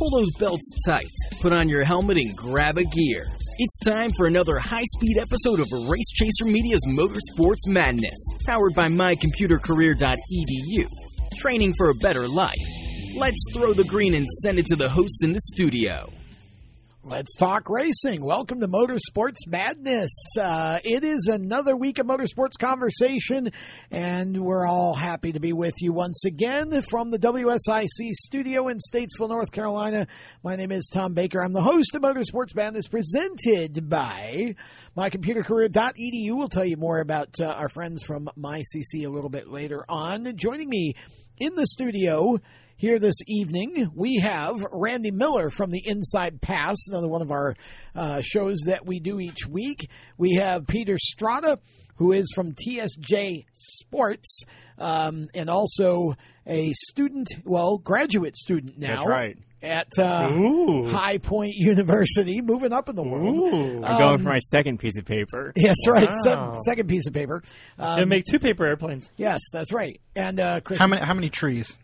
Pull those belts tight, put on your helmet, and grab a gear. It's time for another high speed episode of Race Chaser Media's Motorsports Madness, powered by mycomputercareer.edu. Training for a better life. Let's throw the green and send it to the hosts in the studio. Let's talk racing. Welcome to Motorsports Madness. Uh, it is another week of motorsports conversation, and we're all happy to be with you once again from the WSIC studio in Statesville, North Carolina. My name is Tom Baker. I'm the host of Motorsports Madness, presented by mycomputercareer.edu. We'll tell you more about uh, our friends from MyCC a little bit later on. Joining me in the studio here this evening, we have Randy Miller from the Inside Pass, another one of our uh, shows that we do each week. We have Peter Strada, who is from TSJ Sports, um, and also a student, well, graduate student now. That's right. At uh, High Point University, moving up in the world. Ooh, I'm going for my second piece of paper. Yes, right. Se- second piece of paper. Um, Gonna make two paper airplanes. yes, that's right. And uh, Chris, How many how many trees?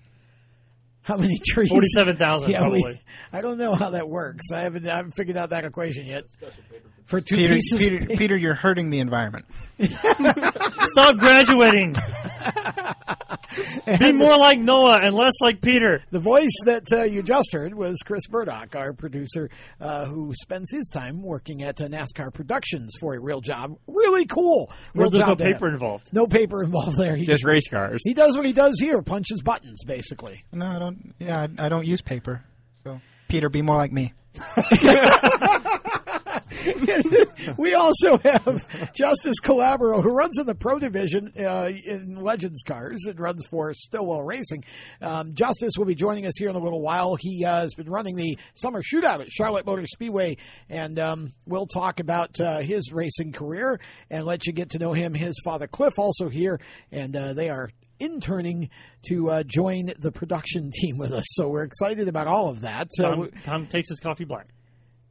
How many trees? Forty-seven thousand, Yeah, we- I don't know how that works. I haven't, I haven't figured out that equation yet. For two Peter, pieces, Peter, of. Peter, you're hurting the environment. Stop graduating. Be more like Noah and less like Peter. the voice that uh, you just heard was Chris Burdock, our producer, uh, who spends his time working at uh, NASCAR Productions for a real job. Really cool. Where Real there's no job to have. paper involved. No paper involved there. He Just race cars. he does what he does here: punches buttons, basically. No, I don't. Yeah, I, I don't use paper. So, Peter, be more like me. we also have Justice Calabro, who runs in the Pro Division uh, in Legends Cars and runs for Stillwell Racing. Um, Justice will be joining us here in a little while. He uh, has been running the summer shootout at Charlotte Motor Speedway, and um, we'll talk about uh, his racing career and let you get to know him. His father, Cliff, also here, and uh, they are interning to uh, join the production team with us. So we're excited about all of that. So Tom, Tom takes his coffee black.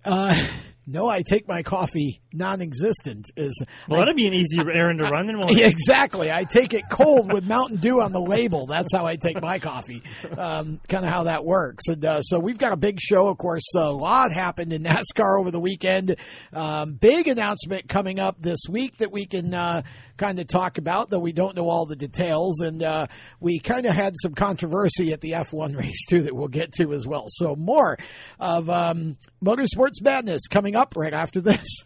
uh, no, I take my coffee non-existent. Is Well, that'd be an easy errand to run. Yeah, exactly. I take it cold with Mountain Dew on the label. That's how I take my coffee. Um, kind of how that works. And uh, so we've got a big show. Of course, a lot happened in NASCAR over the weekend. Um, big announcement coming up this week that we can uh, kind of talk about, though we don't know all the details. And uh, we kind of had some controversy at the F1 race too that we'll get to as well. So more of um, Motorsports Madness coming up right after this.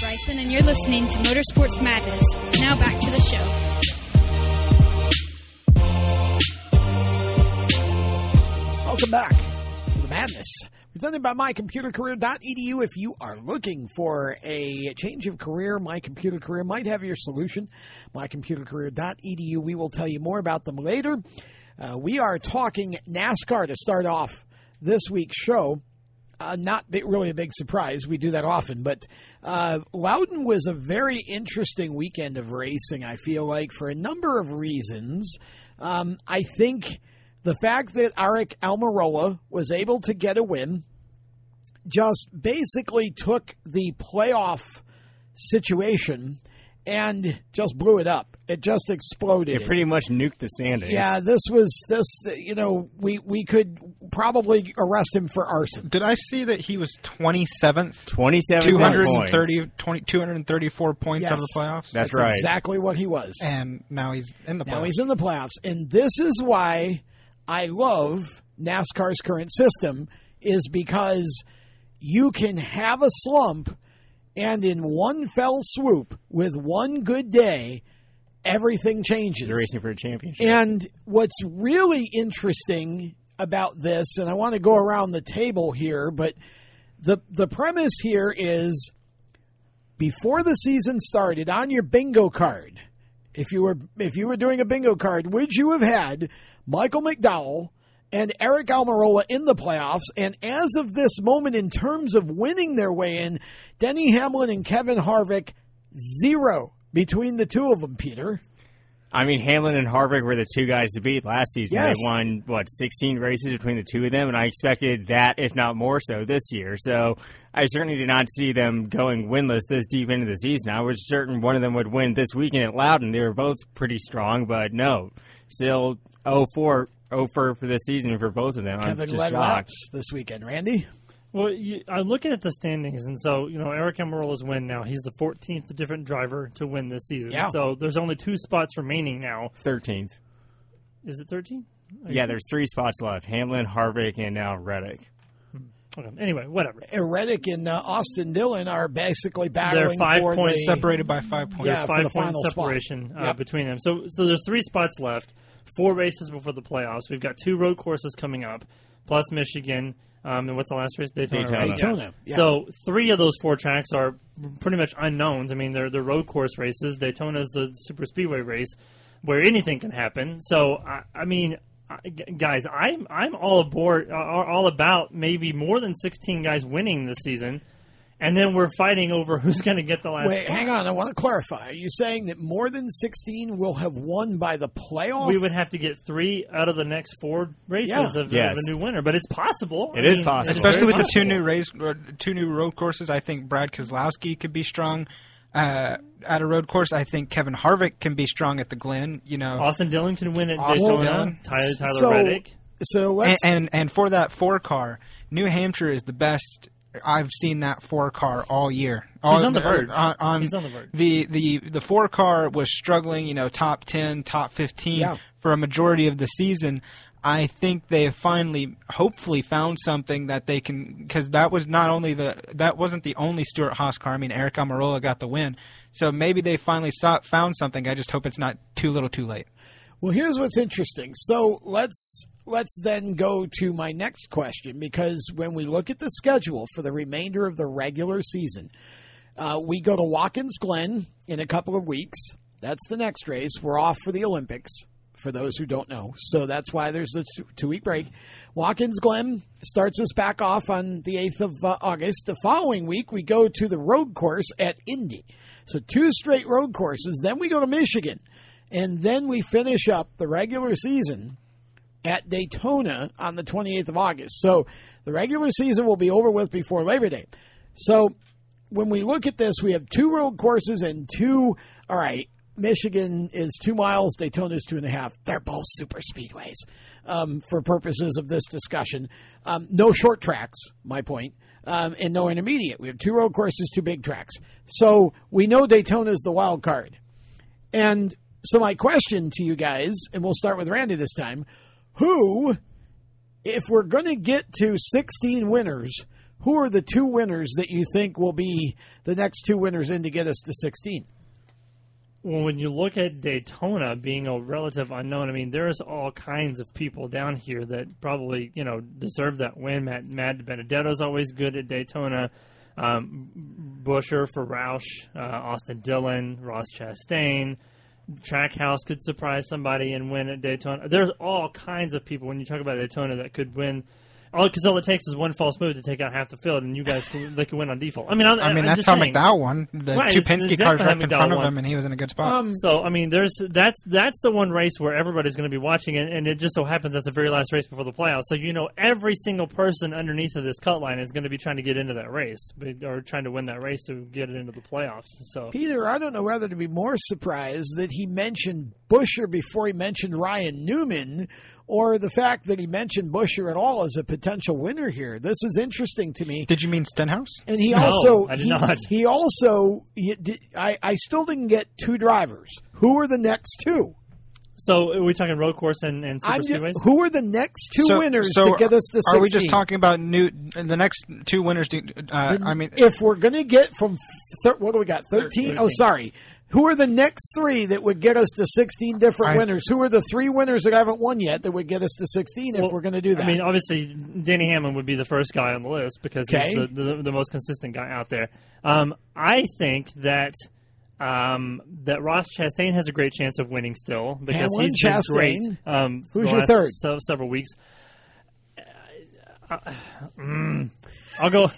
Bryson, and you're listening to Motorsports Madness. Now back to the show. Welcome back to the madness. Presented by mycomputercareer.edu. If you are looking for a change of career, My Computer Career might have your solution. Mycomputercareer.edu. We will tell you more about them later. Uh, we are talking NASCAR to start off this week's show. Uh, not really a big surprise. We do that often, but uh, Loudon was a very interesting weekend of racing. I feel like for a number of reasons. Um, I think the fact that Aric Almirola was able to get a win just basically took the playoff situation and just blew it up. It just exploded. It pretty much nuked the standings. Yeah, this was this. You know, we we could probably arrest him for arson. Did I see that he was 27th? 27 230, points. 20, 234 points Yes. out of the playoffs? That's, That's right. exactly what he was. And now he's in the playoffs. Now he's in the playoffs, and this is why I love NASCAR's current system is because you can have a slump, and in one fell swoop, with one good day, everything changes. They're racing for a championship. And what's really interesting about this, and I want to go around the table here, but the the premise here is before the season started on your bingo card, if you were if you were doing a bingo card, would you have had Michael McDowell and Aric Almirola in the playoffs? And as of this moment, in terms of winning their way in, Denny Hamlin and Kevin Harvick zero between the two of them. Peter. I mean, Hamlin and Harvick were the two guys to beat last season. Yes. They won, what, 16 races between the two of them, and I expected that, if not more so, this year. So I certainly did not see them going winless this deep into the season. I was certain one of them would win this weekend at Loudon. They were both pretty strong, but no. Still 0-4, 0 for for this season for both of them. I'm Kevin just led shocked. this weekend. Randy? Well, you, I'm looking at the standings, and so you know Aric Almirola's win now. He's the 14th different driver to win this season. Yeah. So there's only two spots remaining now. 13th. Is it 13? Are Yeah, there's three spots left. Hamlin, Harvick, and now Reddick. Okay. Anyway, whatever. Reddick and uh, Austin Dillon are basically battling. They're battling five for points the, separated by five points. Yeah, There's for five the point final spot. separation uh, Yep. between them. So, so there's three spots left. Four races before the playoffs. We've got two road courses coming up, plus Michigan. Um, and what's the last race? Daytona. Daytona. right? Daytona, yeah. So three of those four tracks are pretty much unknowns. I mean, they're they're road course races. Daytona is the super speedway race where anything can happen. So I, I mean, guys, I'm I'm all aboard, uh, all about maybe more than 16 guys winning this season, and then we're fighting over who's going to get the last. Wait, spot. hang on. I want to clarify. Are you saying that more than 16 will have won by the playoff? We would have to get three out of the next four races Yeah. of, Yes. of a new winner, but it's possible. It I is mean, possible. Especially very with the two new race, or two new road courses, I think Brad Keselowski could be strong uh, at a road course. I think Kevin Harvick can be strong at the Glen. You know, Austin Dillon can win at Austin Daytona. Dillon. Tyler, Tyler so, Reddick. So and, let's. and and for that four car, New Hampshire is the best. I've seen that four car all year. All, He's on the verge. On, on He's on the verge. The, the the four car was struggling. You know, top ten, top fifteen Yeah. for a majority of the season. I think they have finally, hopefully, found something that they can. Because that was not only the that wasn't the only Stewart Haas car. I mean, Aric Almirola got the win. So maybe they finally saw, found something. I just hope it's not too little, too late. Well, here's what's interesting. So let's let's then go to my next question because when we look at the schedule for the remainder of the regular season, uh, we go to Watkins Glen in a couple of weeks. That's the next race. We're off for the Olympics, for those who don't know. So that's why there's the two week break. Watkins Glen starts us back off on the 8th of uh, August. The following week, we go to the road course at Indy. So two straight road courses. Then we go to Michigan. And then we finish up the regular season at Daytona on the 28th of August. So the regular season will be over with before Labor Day. So when we look at this, we have two road courses and two, all right, Michigan is two miles, Daytona is two and a half. They're both super speedways um, for purposes of this discussion. Um, no short tracks, my point, um, and no intermediate. We have two road courses, two big tracks. So we know Daytona is the wild card. And so my question to you guys, and we'll start with Randy this time who, if we're going to get to 16 winners, who are the two winners that you think will be the next two winners in to get us to 16? Well, when you look at Daytona being a relative unknown, I mean, there's all kinds of people down here that probably, you know, deserve that win. Matt, Matt DiBenedetto's always good at Daytona. Um, Buescher for Roush, uh, Austin Dillon, Ross Chastain. Trackhouse could surprise somebody and win at Daytona. There's all kinds of people when you talk about Daytona that could win. All because all it takes is one false move to take out half the field, and you guys can, they can win on default. I mean, I'm, I mean I'm that's how saying. McDowell won. The Right, two it's Penske exactly cars how right in front McDowell of won. him, and he was in a good spot. Um, so I mean, there's that's that's the one race where everybody's going to be watching it, and it just so happens that's the very last race before the playoffs. So you know, every single person underneath of this cut line is going to be trying to get into that race, or trying to win that race to get it into the playoffs. So Peter, I don't know whether to be more surprised that he mentioned Buescher before he mentioned Ryan Newman, or the fact that he mentioned Buescher at all as a potential winner here. This is interesting to me. Did you mean Stenhouse? And he No, also I did he, not. he also he did, I I still didn't get two drivers. Who are the next two? So are we talking road course and, and super I'm speedways? who are the next two So- winners so to get us to 16? Are we just talking about new the next two winners? To, uh, I mean, if we're going to get from thir- what do we got? 13? Oh, sorry. Who are the next three that would get us to 16 different I- winners? Who are the three winners that I haven't won yet that would get us to 16 if we're going to do that? I mean, obviously, Denny Hamlin would be the first guy on the list because Okay. he's the, the, the most consistent guy out there. Um, I think that um, that Ross Chastain has a great chance of winning still because Hamlin, he's been great. Chastain. Um, Who's your third? se- several weeks. Uh, mm, I'll go.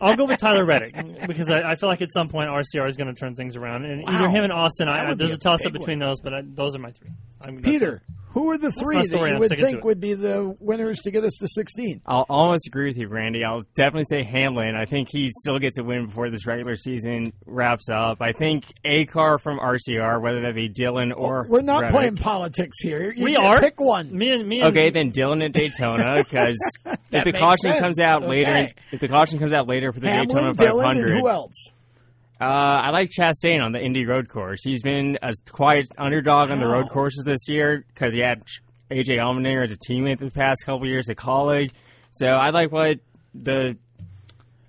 I'll go with Tyler Reddick because I, I feel like at some point RCR is going to turn things around, and either him and Austin. I, I, there's a a toss up big between those, but I, those are my three. I mean, Peter, who are the three that you would think would be the winners to get us to 16? I'll almost agree with you, Randy. I'll definitely say Hamlin. I think he still gets a win before this regular season wraps up. I think a car from RCR, whether that be Dillon or We're not Reddick. playing politics here. You We are. Pick one. Me and me. And, Okay, then Dillon at Daytona because if the caution sense. comes out later, if the caution comes out later for the Hamlin, Daytona Dillon, 500, and who else? Uh, I like Chastain on the Indy Road Course. He's been a quiet underdog on the road courses this year because he had AJ Allmendinger as a teammate the past couple years at Kaulig. So I like what the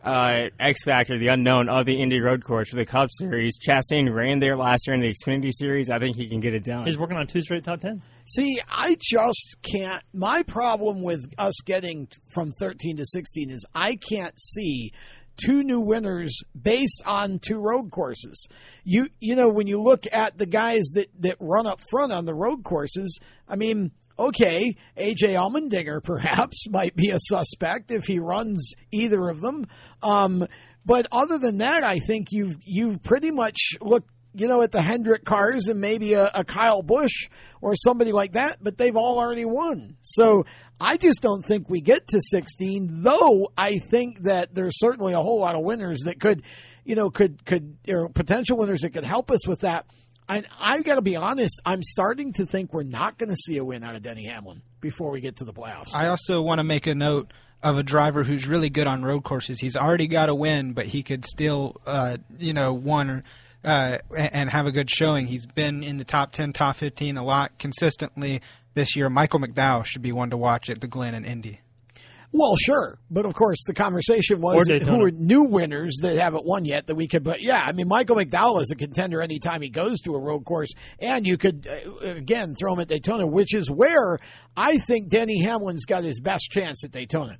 uh, X factor, the unknown of the Indy Road Course for the Cup Series. Chastain ran there last year in the Xfinity Series. I think he can get it done. He's working on two straight top tens. See, I just can't. My problem with us getting from 13 to 16 is I can't see two new winners based on two road courses. You you know when you look at the guys that that run up front on the road courses, I mean, okay, AJ Allmendinger perhaps might be a suspect if he runs either of them. Um, but other than that, I think you've you've pretty much looked you know, at the Hendrick cars and maybe a, a Kyle Busch or somebody like that, but they've all already won. So I just don't think we get to 16, though I think that there's certainly a whole lot of winners that could, you know, could, could, or potential winners that could help us with that. And I've got to be honest, I'm starting to think we're not going to see a win out of Denny Hamlin before we get to the playoffs. I also want to make a note of a driver who's really good on road courses. He's already got a win, but he could still, uh, you know, one uh, and have a good showing. He's been in the top 10, top 15 a lot consistently this year. Michael McDowell should be one to watch at the Glen and Indy. Well, sure, but of course the conversation was who are new winners that haven't won yet that we could. But yeah, I mean Michael McDowell is a contender anytime he goes to a road course, and you could uh, again throw him at Daytona, which is where I think Denny Hamlin's got his best chance at Daytona.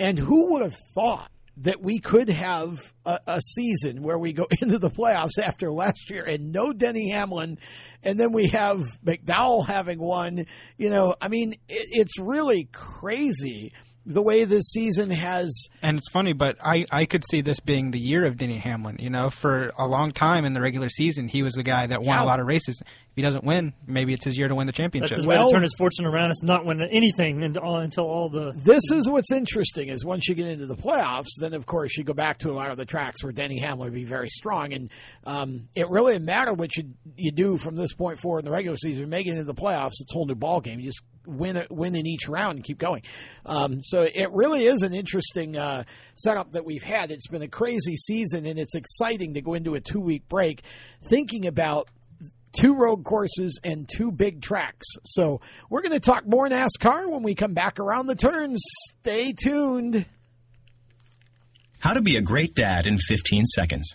And who would have thought that we could have a, a season where we go into the playoffs after last year and no Denny Hamlin, and then we have McDowell having won? You know, I mean, it, it's really crazy the way this season has. And it's funny, but I, I could see this being the year of Denny Hamlin. You know, for a long time in the regular season, he was the guy that won Yeah. a lot of races. If he doesn't win, maybe it's his year to win the championship. That's his way to turn his fortune around. It's not winning anything and all, until all the. This is what's interesting is once you get into the playoffs, then of course you go back to a lot of the tracks where Denny Hamlin would be very strong, and um, it really doesn't matter what you you do from this point forward in the regular season. Making it into the playoffs, it's a whole new ball game. You just win win in each round and keep going. Um, so it really is an interesting uh, setup that we've had. It's been a crazy season, and it's exciting to go into a two week break thinking about two road courses and two big tracks. So we're going to talk more NASCAR when we come back around the turns. Stay tuned. How to be a great dad in 15 seconds.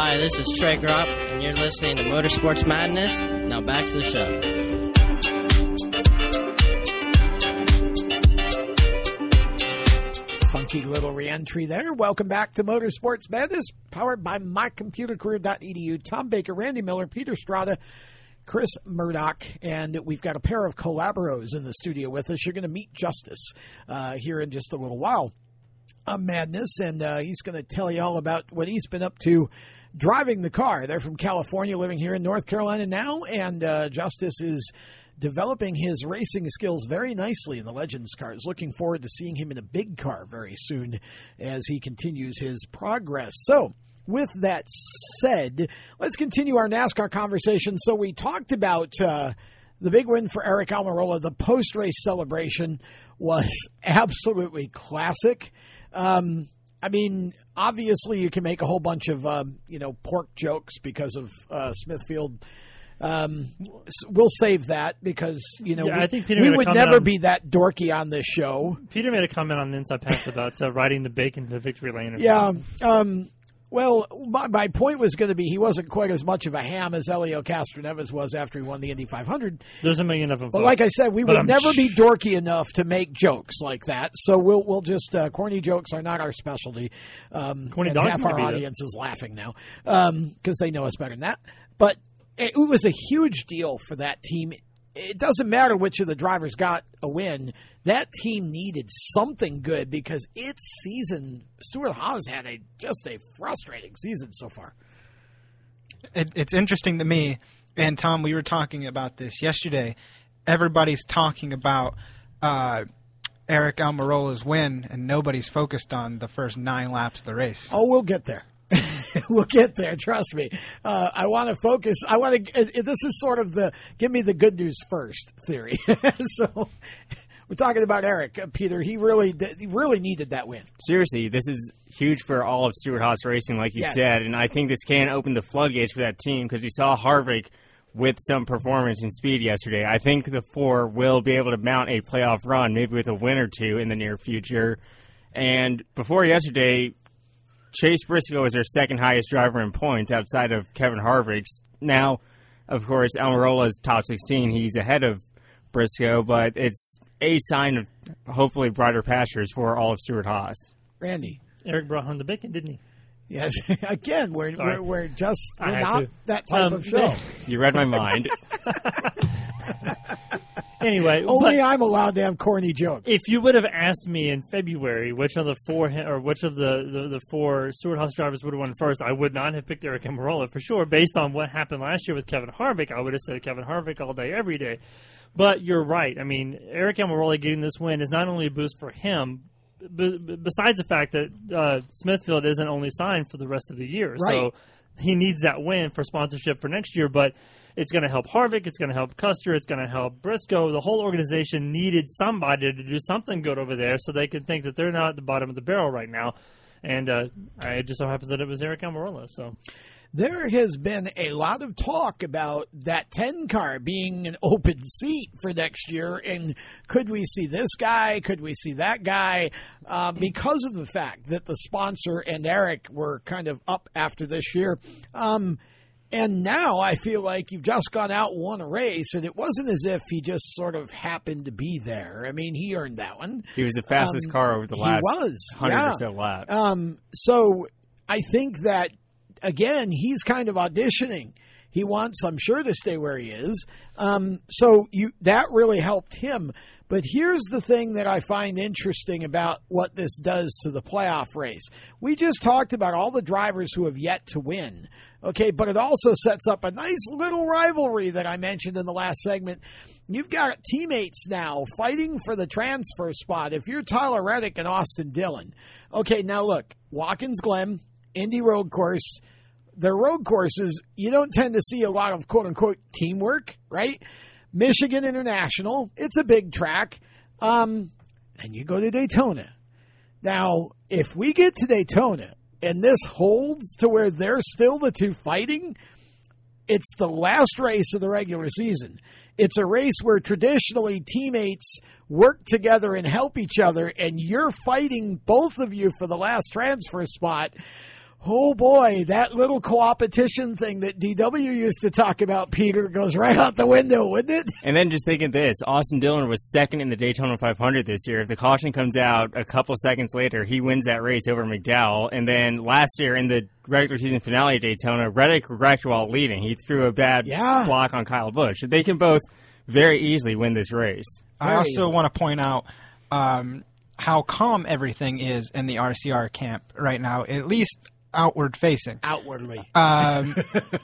Hi, this is Trey Gropp, and you're listening to Motorsports Madness. Now back to the show. Funky little reentry there. Welcome back to Motorsports Madness, powered by mycomputercareer.edu. Tom Baker, Randy Miller, Peter Strada, Chris Murdoch, and we've got a pair of Calabros in the studio with us. You're going to meet Justice uh, here in just a little while. on Madness, and uh, he's going to tell you all about what he's been up to driving the car. They're from California, living here in North Carolina now, and uh, Justice is developing his racing skills very nicely in the Legends cars. Looking forward to seeing him in a big car very soon as he continues his progress. So, with that said, let's continue our NASCAR conversation. So, we talked about uh, the big win for Aric Almirola. The post race celebration was absolutely classic. Um, I mean, obviously, you can make a whole bunch of um, you know pork jokes because of uh, Smithfield. Um, we'll save that because you know Yeah, we, I think Peter we would never on- be that dorky on this show. Peter made a comment on Inside Pass about uh, riding the bacon to victory lane. Yeah. Um, well, my, my point was going to be he wasn't quite as much of a ham as Elio Castroneves was after he won the Indy 500. There's a million of them. But like I said, we But would I'm never sh- be dorky enough to make jokes like that. So we'll we'll just uh, corny jokes are not our specialty. Um, Corny and half our audience is laughing now because they know us better than that. But it, it was a huge deal for that team. It doesn't matter which of the drivers got a win. That team needed something good because its season, Stewart Haas had a just a frustrating season so far. it, it's interesting to me, and Tom, we were talking about this yesterday. Everybody's talking about uh, Aric Almirola's win, and nobody's focused on the first nine laps of the race. Oh, we'll get there. we'll get there. Trust me. Uh, I want to focus. I want to. This is sort of the give me the good news first theory. so we're talking about Aric uh, Peter. He really, he really needed that win. Seriously, this is huge for all of Stewart Haas Racing, like you Yes. said, and I think this can open the floodgates for that team because we saw Harvick with some performance and speed yesterday. I think the four will be able to mount a playoff run, maybe with a win or two in the near future. And before yesterday, Chase Briscoe is their second highest driver in points outside of Kevin Harvick's. Now, of course, Almirola's top 16. He's ahead of Briscoe, but it's a sign of hopefully brighter pastures for all of Stewart Haas. Randy. Aric brought home the bacon, didn't he? Yes. Again, we're, we're we're just we're not to. that type Um, of show. You read my mind. Anyway, Only I'm allowed to have corny jokes. If you would have asked me in February which of the four or which of the, the, the four Stewart Haas drivers would have won first, I would not have picked Aric Almirola for sure. Based on what happened last year with Kevin Harvick, I would have said Kevin Harvick all day, every day. But you're right. I mean, Aric Almirola getting this win is not only a boost for him, besides the fact that uh, Smithfield isn't only signed for the rest of the year, Right. so he needs that win for sponsorship for next year. But it's going to help Harvick. It's going to help Custer. It's going to help Briscoe. The whole organization needed somebody to do something good over there, so they can think that they're not at the bottom of the barrel right now. And uh, it just so happens that it was Aric Almirola. So There has been a lot of talk about that 10 car being an open seat for next year. And could we see this guy? Could we see that guy? Uh, because of the fact that the sponsor and Aric were kind of up after this year. Um, and now I feel like you've just gone out and won a race, and it wasn't as if he just sort of happened to be there. I mean, he earned that one. He was the fastest Um, car over the he last was, 100 yeah. or so laps. Um, so I think that again, he's kind of auditioning. He wants, I'm sure, to stay where he is. Um, so you that really helped him. But here's the thing that I find interesting about what this does to the playoff race. We just talked about all the drivers who have yet to win. Okay, but it also sets up a nice little rivalry that I mentioned in the last segment. You've got teammates now fighting for the transfer spot. If you're Tyler Reddick and Austin Dillon, okay, now look, Watkins Glen, Indy Road Course, their road courses, you don't tend to see a lot of quote unquote teamwork, right? Michigan International, it's a big track. Um, and you go to Daytona. Now, if we get to Daytona and this holds to where they're still the two fighting, it's the last race of the regular season. It's a race where traditionally teammates work together and help each other, and you're fighting both of you for the last transfer spot. Oh boy, that little co-opetition thing that DW used to talk about, Peter, goes right out the window, wouldn't it? And then just think of this: Austin Dillon was second in the Daytona 500 this year. If the caution comes out a couple seconds later, he wins that race over McDowell. And then last year in the regular season finale at Daytona, Reddick wrecked while leading. He threw a bad Yeah. block on Kyle Busch. They can both very easily win this race. I also want to point out um, how calm everything is in the RCR camp right now, at least outward facing. Outwardly. Um,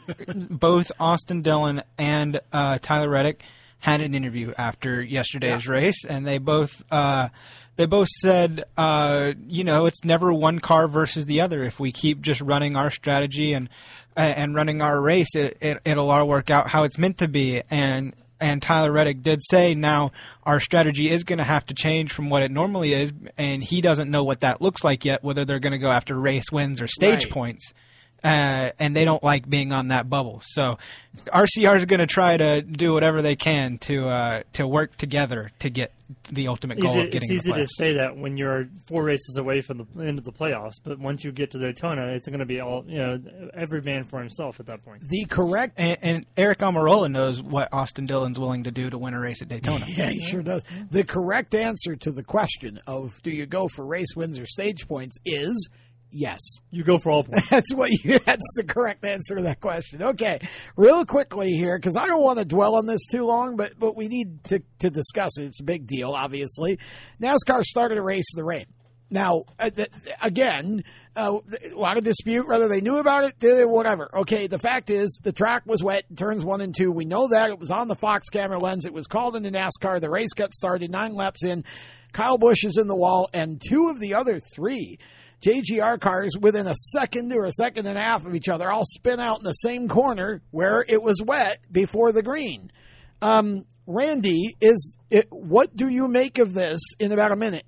both Austin Dillon and uh, Tyler Reddick had an interview after yesterday's race, and they both uh, they both said, uh, you know, it's never one car versus the other. If we keep just running our strategy and and running our race, it, it it'll all work out how it's meant to be. And and Tyler Reddick did say now our strategy is going to have to change from what it normally is, and he doesn't know what that looks like yet, whether they're going to go after race wins or stage Right. points. Uh, and they don't like being on that bubble. So RCR is going to try to do whatever they can to uh, to work together to get the ultimate goal Easy, of getting it's the easy to say that when you're four races away from the end of the playoffs, but once you get to Daytona, it's going to be all you know, every man for himself at that point. The correct and, and Aric Almirola knows what Austin Dillon's willing to do to win a race at Daytona. Yeah, he sure does. The correct answer to the question of do you go for race wins or stage points is yes. You go for all points. That's what you, that's the correct answer to that question. Okay, real quickly here because I don't want to dwell on this too long, but but we need to to discuss it. It's a big deal, obviously. NASCAR started a race in the rain. Now, uh, again, uh, a lot of dispute whether they knew about it, did it, whatever. Okay, the fact is the track was wet turns one and two. We know that. It was on the Fox camera lens. It was called into NASCAR. The race got started nine laps in. Kyle Busch is in the wall, and two of the other three JGR cars within a second or a second and a half of each other all spin out in the same corner where it was wet before the green. Um, Randy, is it, what do you make of this in about a minute?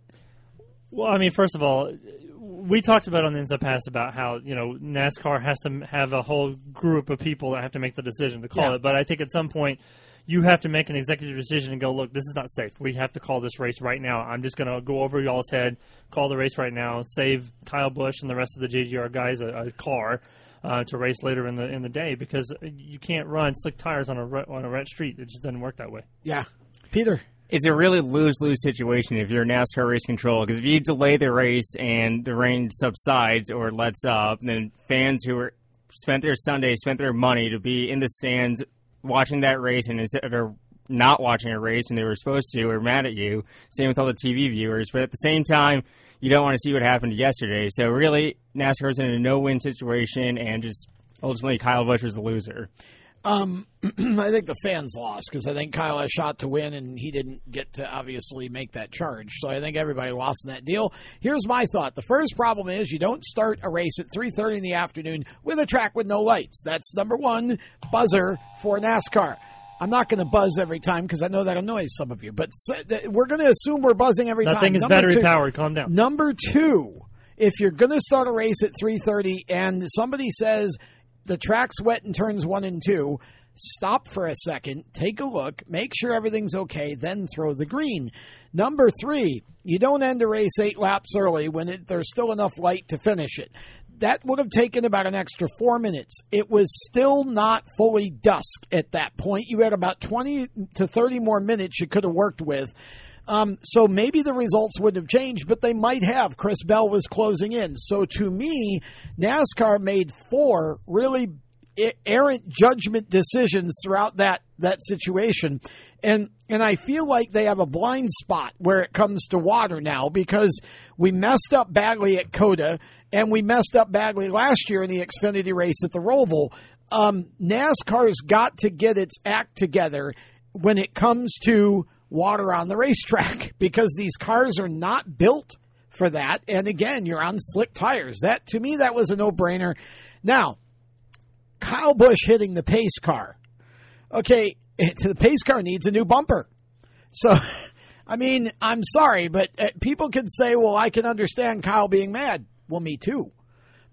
Well, I mean, first of all, we talked about on the Inside Pass about how you know NASCAR has to have a whole group of people that have to make the decision to call Yeah. it. But I think at some point you have to make an executive decision and go, look, this is not safe. We have to call this race right now. I'm just going to go over y'all's head, call the race right now, save Kyle Busch and the rest of the JGR guys a, a car. Uh, to race later in the in the day because you can't run slick tires on a on a red street. It just doesn't work that way. Yeah, Peter. It's a really lose lose situation if you're NASCAR race control because if you delay the race and the rain subsides or lets up, then fans who are spent their Sunday, spent their money to be in the stands watching that race and instead of not watching a race when they were supposed to are mad at you. Same with all the TV viewers, but at the same time, you don't want to see what happened yesterday. So really, NASCAR's in a no win situation, and just ultimately Kyle Busch was the loser. Um, I think the fans lost because I think Kyle has shot to win and he didn't get to obviously make that charge. So I think everybody lost in that deal. Here's my thought: the first problem is you don't start a race at 3:30 in the afternoon with a track with no lights. That's number one buzzer for NASCAR. I'm not going to buzz every time because I know that annoys some of you, but we're going to assume we're buzzing every That time. thing is Number battery two- powered. Calm down. Number two, if you're going to start a race at 3:30 and somebody says the track's wet in turns one and two, stop for a second, take a look, make sure everything's okay, then throw the green. Number three, you don't end a race eight laps early when it, there's still enough light to finish it. That would have taken about an extra four minutes. It was still not fully dusk at that point. You had about 20 to 30 more minutes you could have worked with. Um, so maybe the results wouldn't have changed, but they might have. Chris Bell was closing in. So to me, NASCAR made four really errant judgment decisions throughout that that situation, and and I feel like they have a blind spot where it comes to water now because we messed up badly at COTA and we messed up badly last year in the Xfinity race at the Roval. Um, NASCAR's got to get its act together when it comes to water on the racetrack because these cars are not built for that. And again, you're on slick tires. That to me, that was a no brainer. Now, Kyle Busch hitting the pace car. Okay, the pace car needs a new bumper. So, I mean, I'm sorry, but uh, people can say, well, I can understand Kyle being mad. Well, me too.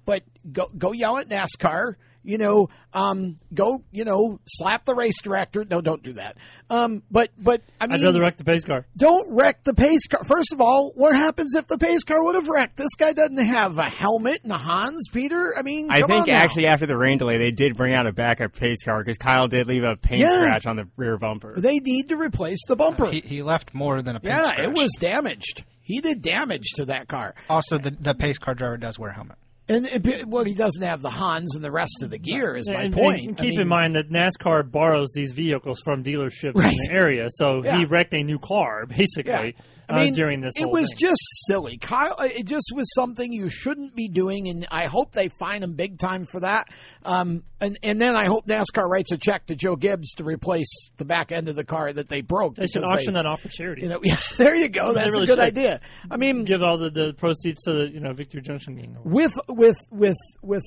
But go go yell at NASCAR. You know, um, go you know, slap the race director. No, don't do that. Um, but but I mean, I'd rather wreck the pace car. don't wreck the pace car. First of all, what happens if the pace car would have wrecked? This guy doesn't have a helmet and a Hans, Peter. I mean, I think on now. actually after the rain delay, they did bring out a backup pace car because Kyle did leave a paint Yeah. scratch on the rear bumper. they need to replace the bumper. He, he left more than a paint yeah, scratch. it was damaged. He did damage to that car. Also, the the pace car driver does wear a helmet. And it, well, he doesn't have the Hans and the rest of the gear. Is my and, point. and I keep mean, in mind that NASCAR borrows these vehicles from dealerships Right. in the area, so Yeah. he wrecked a new car basically. I mean, uh, during this. it was thing. just silly, Kyle. It just was something you shouldn't be doing, and I hope they fine him big time for that. Um, and and then I hope NASCAR writes a check to Joe Gibbs to replace the back end of the car that they broke. They should auction that off for charity. You know, yeah, there you go. That's really a good should. idea. I mean, give all the, the proceeds to the you know Victory Junction gang. with with with with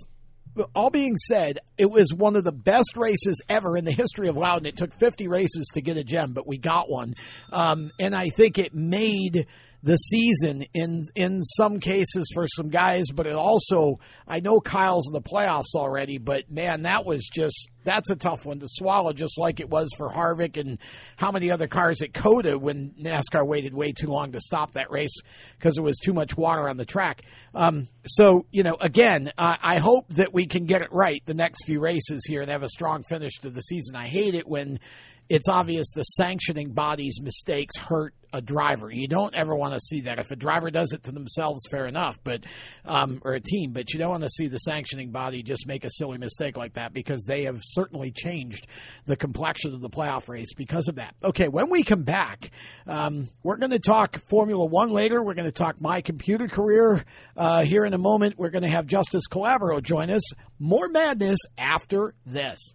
all being said, it was one of the best races ever in the history of Loudon. It took 50 races to get a gem, but we got one, um, and I think it made the season in in some cases for some guys, but it also I know Kyle's in the playoffs already, but man, that was just that's a tough one to swallow, just like it was for Harvick and how many other cars at COTA when NASCAR waited way too long to stop that race because there was too much water on the track. Um, so you know, again, I hope that we can get it right the next few races here and have a strong finish to the season. I hate it when it's obvious the sanctioning body's mistakes hurt a driver. You don't ever want to see that. If a driver does it to themselves, fair enough, but um, or a team, but you don't want to see the sanctioning body just make a silly mistake like that because they have certainly changed the complexion of the playoff race because of that. Okay, when we come back, um, we're going to talk Formula One later. We're going to talk my computer career uh, here in a moment. We're going to have Justice Calabro join us. More madness after this.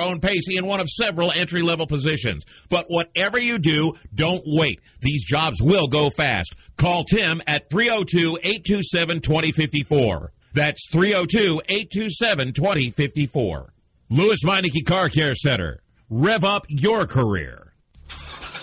own pace in one of several entry level positions. But whatever you do, don't wait. These jobs will go fast. Call Tim at 302 827 2054. That's 302 827 2054. Lewes Meineke Car Care Center. Rev up your career.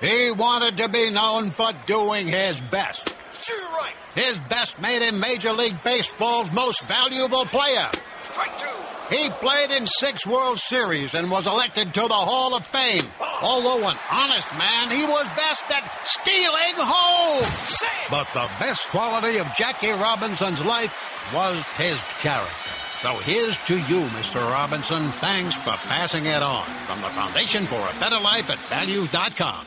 He wanted to be known for doing his best. Sure right. His best made him Major League Baseball's most valuable player. Strike two. He played in six World Series and was elected to the Hall of Fame. Although an honest man, he was best at stealing home. But the best quality of Jackie Robinson's life was his character. So here's to you, Mr. Robinson. Thanks for passing it on. From the Foundation for a Better Life at Values.com.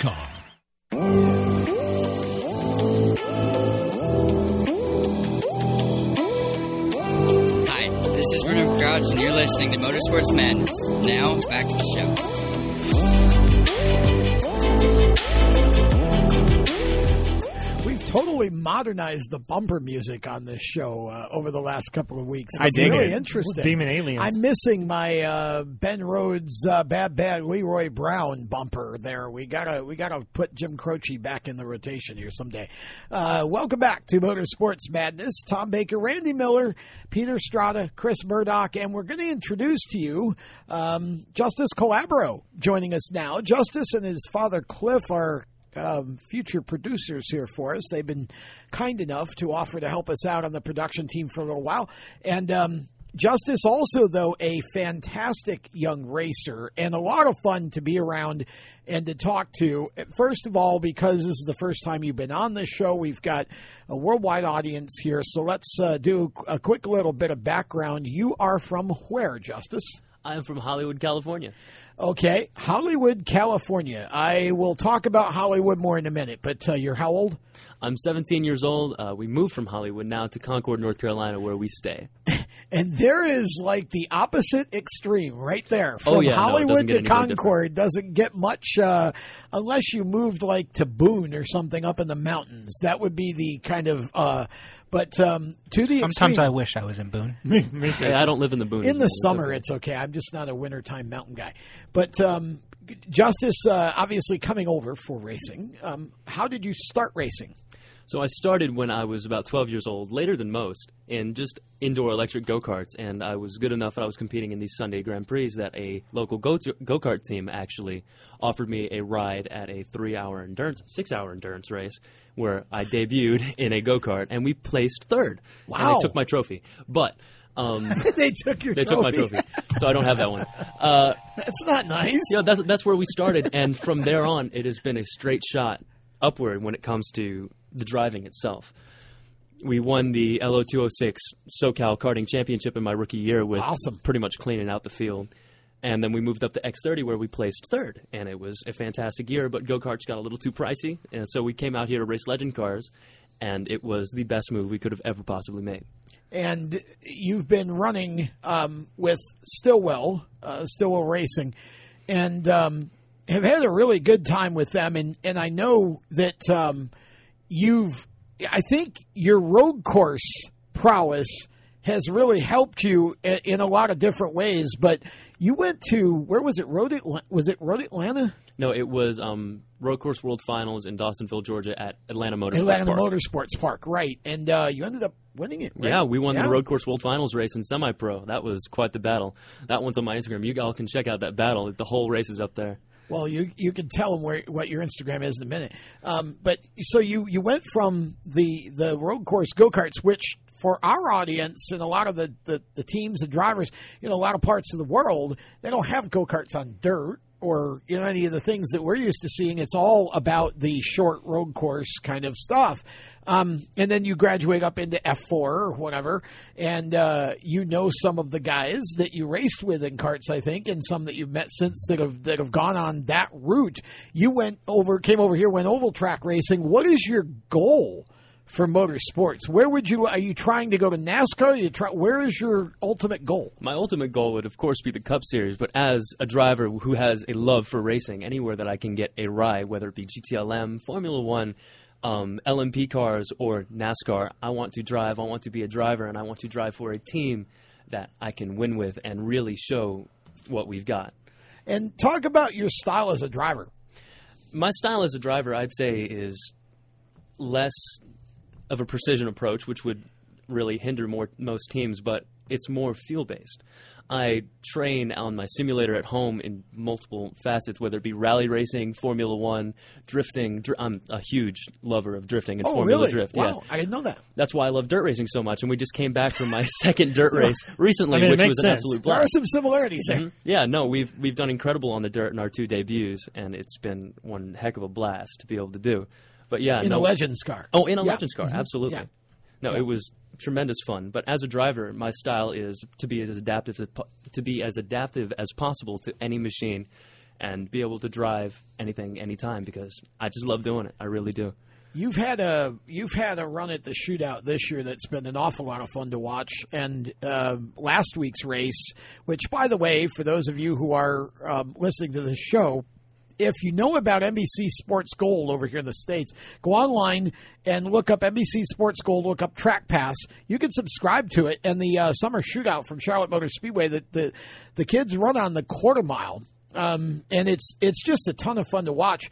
Hi, this is Bruno Crouch, and you're listening to Motorsports Madness. Now, back to the show. Totally modernized the bumper music on this show uh, over the last couple of weeks. I It's dig really it. interesting. Beaming aliens. I'm missing my uh, Ben Rhodes uh, Bad Bad Leroy Brown bumper there. We gotta we gotta put Jim Croce back in the rotation here someday. Uh, welcome back to Motorsports Madness. Tom Baker, Randy Miller, Peter Strada, Chris Murdoch, and we're going to introduce to you um, Justice Calabro joining us now. Justice and his father Cliff are um, future producers here for us. They've been kind enough to offer to help us out on the production team for a little while. And um, Justice, also, though, a fantastic young racer and a lot of fun to be around and to talk to. First of all, because this is the first time you've been on this show, we've got a worldwide audience here. So let's uh, do a quick little bit of background. You are from where, Justice? I'm from Hollywood, California. Okay, Hollywood, California. I will talk about Hollywood more in a minute, but uh, you're how old? I'm 17 years old. Uh, we moved from Hollywood now to Concord, North Carolina, where we stay. And there is like the opposite extreme right there. From Oh, yeah, Hollywood doesn't to any more Concord doesn't get much uh, unless you moved like to Boone or something up in the mountains. That would be the kind of. Uh, but um, to the Sometimes extreme, I wish I was in Boone. Hey, I don't live in the Boone. in the man. It's summer okay. it's okay. I'm just not a wintertime mountain guy. But um, Justice, uh, obviously coming over for racing. Um, how did you start racing? So I started when I was about 12 years old, later than most, in just indoor electric go karts. And I was good enough that I was competing in these Sunday Grand Prix that a local go kart team actually offered me a ride at a three hour endurance, six hour endurance race where I debuted in a go kart and we placed third. And Wow. they took my trophy. But. Um, they took your they took my trophy. trophy, so I don't have that one. Uh, That's not nice. yeah, that's that's where we started, and from there on, it has been a straight shot upward when it comes to the driving itself. We won the LO206 SoCal Karting Championship in my rookie year with Awesome. pretty much cleaning out the field. And then we moved up to X30 where we placed third, and it was a fantastic year. But go karts got a little too pricey, and so we came out here to race legend cars, and it was the best move we could have ever possibly made. and you've been running um, with Stillwell, uh, Stillwell Racing, and um, have had a really good time with them. And, and I know that um, you've, I think your road course prowess has really helped you in a lot of different ways. But you went to where was it? Road Atla- was it Road Atlanta? No, it was um, Road Course World Finals in Dawsonville, Georgia, at Atlanta Motorsports Atlanta Park. Motorsports Park, right? And uh, you ended up winning it. Right? Yeah, we won Yeah. the Road Course World Finals race in semi-pro. That was quite the battle. That one's on my Instagram. You all can check out that battle. The whole race is up there. Well, you you can tell them where what your Instagram is in a minute. Um, but so you you went from the the road course go karts, which for our audience and a lot of the, the the teams and drivers you know, a lot of parts of the world, they don't have go karts on dirt or you know any of the things that we're used to seeing. It's all about the short road course kind of stuff. Um, and then you graduate up into F4 or whatever, and uh, you know some of the guys that you raced with in carts, I think, and some that you've met since that have that have gone on that route. You went over, came over here, went oval track racing. What is your goal for motorsports? Where would you? Are you trying to go to NASCAR? Are you try, where is your ultimate goal? My ultimate goal would, of course, be the Cup Series. But as a driver who has a love for racing, anywhere that I can get a ride, whether it be GTLM, Formula One, um, LMP cars, or NASCAR, I want to drive. I want to be a driver, and I want to drive for a team that I can win with and really show what we've got. And talk about your style as a driver. My style as a driver, I'd say, is less of a precision approach, which would really hinder more most teams, but it's more feel based. I train on my simulator at home in multiple facets, whether it be rally racing, Formula One, drifting. Dr- I'm a huge lover of drifting and oh, Formula really? Drift. Wow, Yeah, I didn't know that. that's why I love dirt racing so much. And we just came back from my second dirt race recently, I mean, which was an absolute blast. There are some similarities there. Mhm. Yeah, no, we've we've done incredible on the dirt in our two debuts, and it's been one heck of a blast to be able to do. But yeah, In no, a Legends car. Oh, in a Yeah. Legends car, Mhm. absolutely. Yeah. No, Yeah. it was tremendous fun. But as a driver, my style is to be as adaptive as, po- to be as adaptive as possible to any machine, and be able to drive anything, anytime. Because I just love doing it. I really do. You've had a you've had a run at the shootout this year that's been an awful lot of fun to watch. And uh, last week's race, which by the way, for those of you who are um, listening to the show, if you know about NBC Sports Gold over here in the States, go online and look up NBC Sports Gold, look up Track Pass. You can subscribe to it. And the uh, summer shootout from Charlotte Motor Speedway, the, the, the kids run on the quarter mile. Um, and it's it's just a ton of fun to watch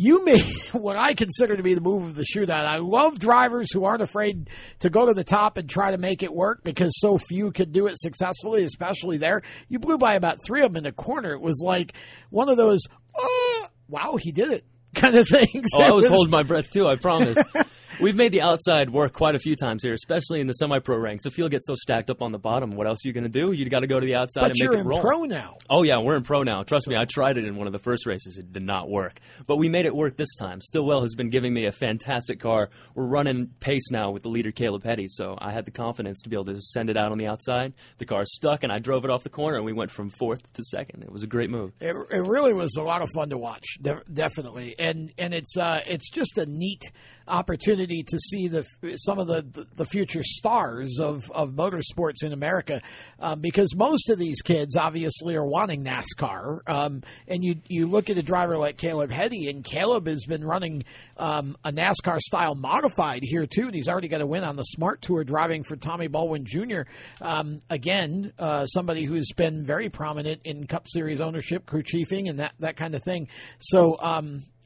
you made what I consider to be the move of the shootout. I love drivers who aren't afraid to go to the top and try to make it work because so few could do it successfully, especially there. You blew by about three of them in the corner. It was like one of those, oh, wow, he did it kind of things. Oh, I was holding my breath too. I promise. We've made the outside work quite a few times here, especially in the semi-pro ranks. If you'll get so stacked up on the bottom, what else are you going to do? You got to go to the outside but and you're make it in pro now. Oh yeah, we're in pro now. Trust me, I tried it in one of the first races. It did not work, but we made it work this time. Stillwell has been giving me a fantastic car. We're running pace now with the leader Caleb Petty, so I had the confidence to be able to send it out on the outside. The car stuck, and I drove it off the corner, and we went from fourth to second. It was a great move. It, it really was a lot of fun to watch, de- definitely, and and it's uh, it's just a neat opportunity to see the some of the the future stars of of motorsports in America, um, because most of these kids obviously are wanting NASCAR, um, and you you look at a driver like Caleb Petty, and Caleb has been running um, a NASCAR style modified here too, and he's already got a win on the Smart Tour driving for Tommy Baldwin Jr. Um, again, uh, somebody who's been very prominent in Cup Series ownership, crew chiefing, and that that kind of thing. So.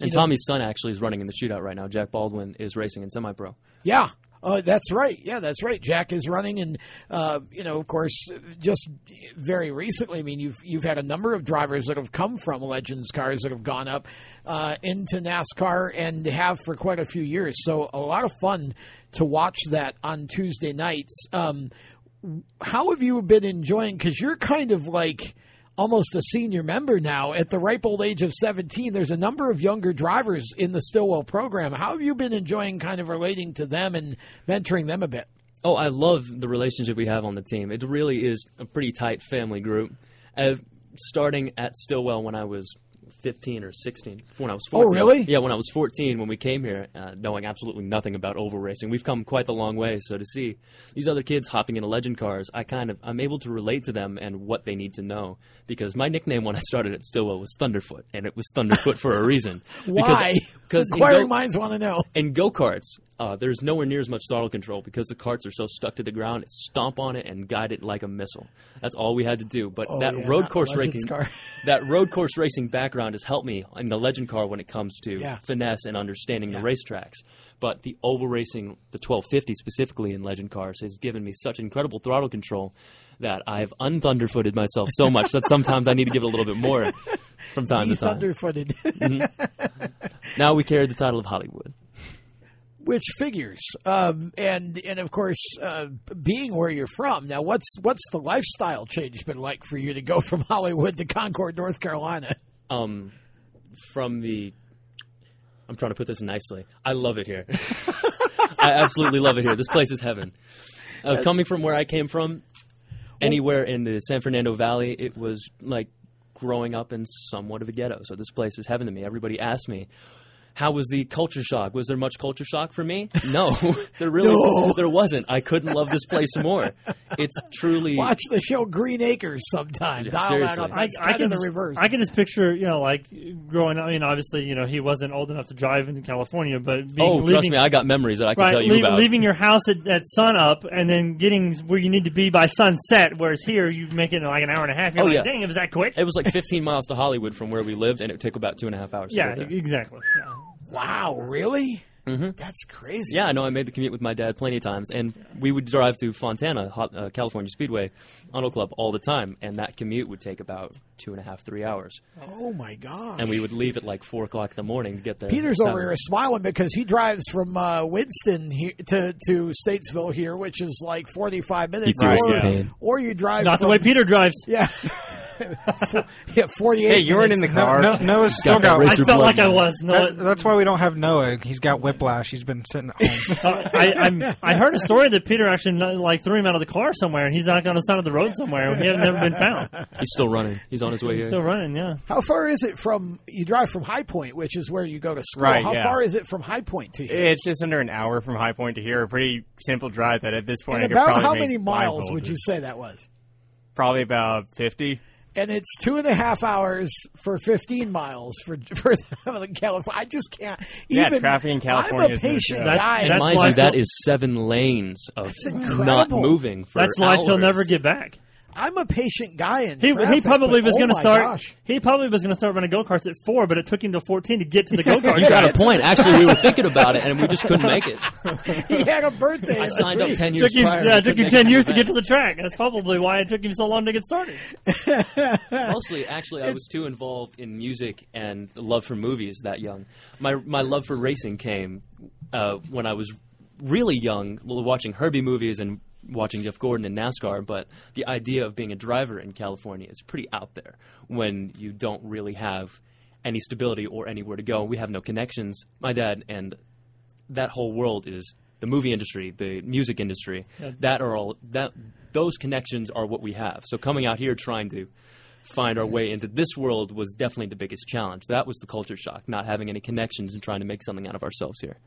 And you know- Tommy's son actually is running in the shootout right now. Jack Baldwin is racing in semi-pro. Yeah. Uh, that's right. Yeah, that's right. Jack is running, and uh, you know, of course, just very recently. I mean, you've you've had a number of drivers that have come from Legends cars that have gone up uh, into NASCAR and have for quite a few years. So a lot of fun to watch that on Tuesday nights. Um, how have you been enjoying? Because you're kind of like almost a senior member now at the ripe old age of 17 there's a number of younger drivers in the stillwell program how have you been enjoying kind of relating to them and mentoring them a bit Oh, I love the relationship we have on the team. It really is a pretty tight family group. Uh, starting at Stillwell when I was 15 or 16, when I was 14. Oh, 14. really? Yeah, when I was 14 when we came here, uh, knowing absolutely nothing about oval racing. We've come quite the long way. So to see these other kids hopping into legend cars, I kind of I'm able to relate to them and what they need to know because my nickname when I started at Stillwell was Thunderfoot, and it was Thunderfoot for a reason. Why? Because in Inquiring go- minds want to know. in go karts, uh, there's nowhere near as much throttle control because the carts are so stuck to the ground. Stomp on it and guide it like a missile. That's all we had to do. But Oh, that yeah, road course racing, car. that road course racing background has helped me in the legend car when it comes to Yeah. finesse and understanding the racetracks. But the oval racing, the 1250 specifically in legend cars, has given me such incredible throttle control that I've unthunderfooted myself so much that sometimes I need to give it a little bit more from time to time. thunderfooted Now we carry the title of Hollywood. which figures um, and and of course uh, being where you're from now what's what's the lifestyle change been like for you to go from hollywood to concord north carolina um, from the. I'm trying to put this nicely. I love it here. I absolutely love it here. This place is heaven. Uh, coming from where I came from, anywhere in the San Fernando Valley, it was like growing up in somewhat of a ghetto. So this place is heaven to me. Everybody asks me, how was the culture shock? Was there much culture shock for me? No, there really No. there wasn't. I couldn't love this place more. It's truly watch the show green acres sometime Yeah, dial seriously. that up that's I can the just, reverse I can just picture, you know, like growing up. I mean, obviously, you know, he wasn't old enough to drive in California, but being, Oh, leaving, trust me, I got memories that I can right, tell you leave- about. leaving your house at, at sun up and then getting where you need to be by sunset. Whereas here, you make it in like an hour and a half. You're Oh, like, yeah. dang, it was that quick. It was like 15 miles to Hollywood from where we lived, and it took about two and a half hours. To Yeah, get there. exactly. Yeah. Wow really Mm-hmm. that's crazy Yeah, I know. I made the commute with my dad plenty of times, and we would drive to Fontana, Hot- uh, California Speedway, Auto Club all the time, and that commute would take about two and a half, three hours, oh my god and we would leave at like four o'clock in the morning to get there. Peter's over here smiling because he drives from uh, Winston here to, to Statesville here, which is like 45 minutes. feels or, the or you drive Not the way Peter drives. Yeah. yeah, 48 Hey, you weren't in the car. No, Noah's still got got. racer I felt blood like I was. No, That, that's why we don't have Noah. He's got whiplash. He's been sitting at home. Uh, I, I'm, I heard a story that Peter actually like threw him out of the car somewhere, and he's out on the side of the road somewhere. He has never been found. He's still running. He's on his way He's here. still running. Yeah. How far is it from, you drive from High Point, which is where you go to school. Right, How yeah. far is it from High Point to here? It's just under an hour from High Point to here. A pretty simple drive that at this point And I could about probably how many miles would you say that was? Probably about 50. And it's two and a half hours for 15 miles for for California. I just can't. Even, Yeah, even, traffic in California I'm a is patient joke. guy. and mind you, that is seven lanes of not moving for That's life he'll never get back. I'm a patient guy in He, he probably was oh going to start. gosh. He probably was going to start running go karts at four, but it took him to fourteen to get to the go kart. You got a point. Actually, we were thinking about it, and we just couldn't make it. he had a birthday. I signed up ten years Took him, prior. yeah, it took couldn't him ten years to get to the track. That's probably why it took him so long to get started. Mostly, actually, I was too involved in music and the love for movies that young. My my love for racing came uh, when I was really young, watching Herbie movies and watching Jeff Gordon in NASCAR. But the idea of being a driver in California is pretty out there when you don't really have any stability or anywhere to go. We have no connections. My dad and that whole world is the movie industry, the music industry. Yeah. That are all that those connections are what we have. So coming out here trying to find our way into this world was definitely the biggest challenge. That was the culture shock, not having any connections and trying to make something out of ourselves here.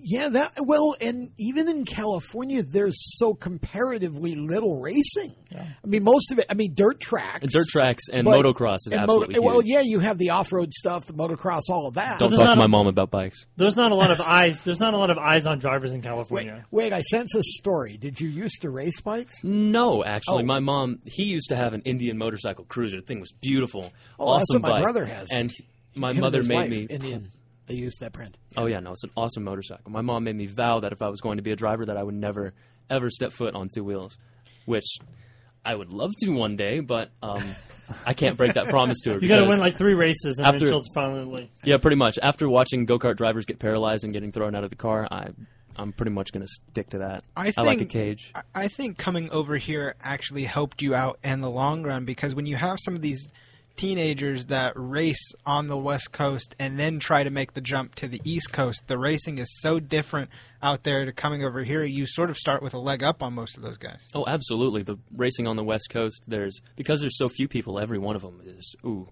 Yeah, that well, and even in California, there's so comparatively little racing. I mean, most of it. I mean, dirt tracks, And dirt tracks and but- motocross is and absolutely Well, yeah, you have the off-road stuff, the motocross, all of that. Don't There's talk to not my a- mom about bikes. There's not a lot of eyes. There's not a lot of eyes on drivers in California. wait, I sense a story. Did you used to race bikes? No, actually, Oh. my mom he used to have an Indian motorcycle cruiser. The thing was beautiful, Oh, that's awesome what my bike. brother has. And he- my Him mother his made wife, me Indian. They use that print. Oh yeah, no, it's an awesome motorcycle. My mom made me vow that if I was going to be a driver, that I would never ever step foot on two wheels, which I would love to one day, but um, I can't break that promise to her. You got to win like three races, and after- then she'll finally. yeah, pretty much. After watching go kart drivers get paralyzed and getting thrown out of the car, I I'm pretty much going to stick to that. I think like a cage. I- I think coming over here actually helped you out in the long run because when you have some of these teenagers that race on the west coast and then try to make the jump to the east coast, the racing is so different out there to coming over here. You sort of start with a leg up on most of those guys. Oh, absolutely. The racing on the West Coast, there's because there's so few people. Every one of them is ooh,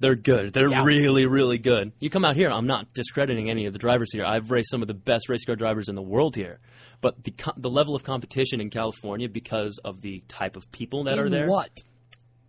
they're good. They're Yeah. really, really good. You come out here. I'm not discrediting any of the drivers here. I've raced some of the best race car drivers in the world here, but the co- the level of competition in California because of the type of people that In are there. what?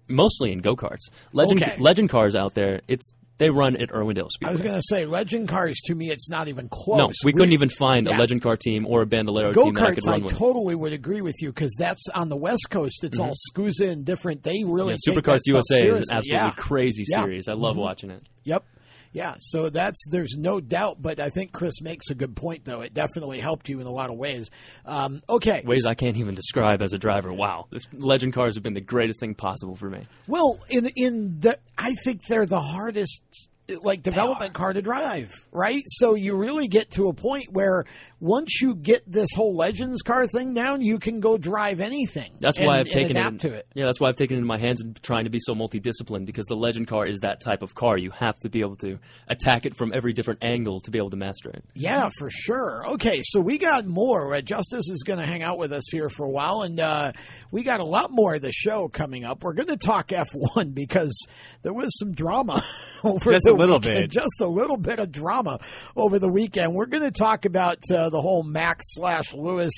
Mostly in go karts. Legend Okay. legend cars out there. It's they run at Irwindale Speedway. I was going to say, legend cars. To me, it's not even close. no, we couldn't even find yeah. a legend car team or a bandolero Go team that I could karts, I, run with. totally would agree with you because that's on the West Coast. It's all SKUSA and different. They really Mm-hmm. yeah, SuperKarts USA is an absolutely Yeah. crazy series. I love Mhm. watching it. Yep. Yeah, so that's there's no doubt, but I think Chris makes a good point though. It definitely helped you in a lot of ways. Um, okay, ways I can't even describe as a driver. Wow, this legend cars have been the greatest thing possible for me. Well, in in the I think they're the hardest like development car to drive, right? So you really get to a point where once you get this whole Legends car thing down, you can go drive anything. That's and- why I've taken adapt it. to it. Yeah, that's why I've taken it in my hands and trying to be so multidisciplined because the legend car is that type of car. You have to be able to attack it from every different angle to be able to master it. Yeah, for sure. Okay, so we got more. Uh, Justice is going to hang out with us here for a while, and uh, we got a lot more of the show coming up. We're going to talk F1 because there was some drama over Just the little weekend. bit. Just a little bit of drama over the weekend. We're going to talk about uh, the whole Max slash Lewis,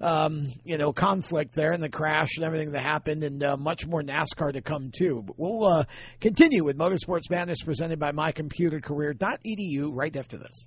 um, you know, conflict there and the crash and everything that happened, and uh, much more NASCAR to come too. But we'll uh, continue with Motorsports Madness presented by MyComputerCareer.edu right after this.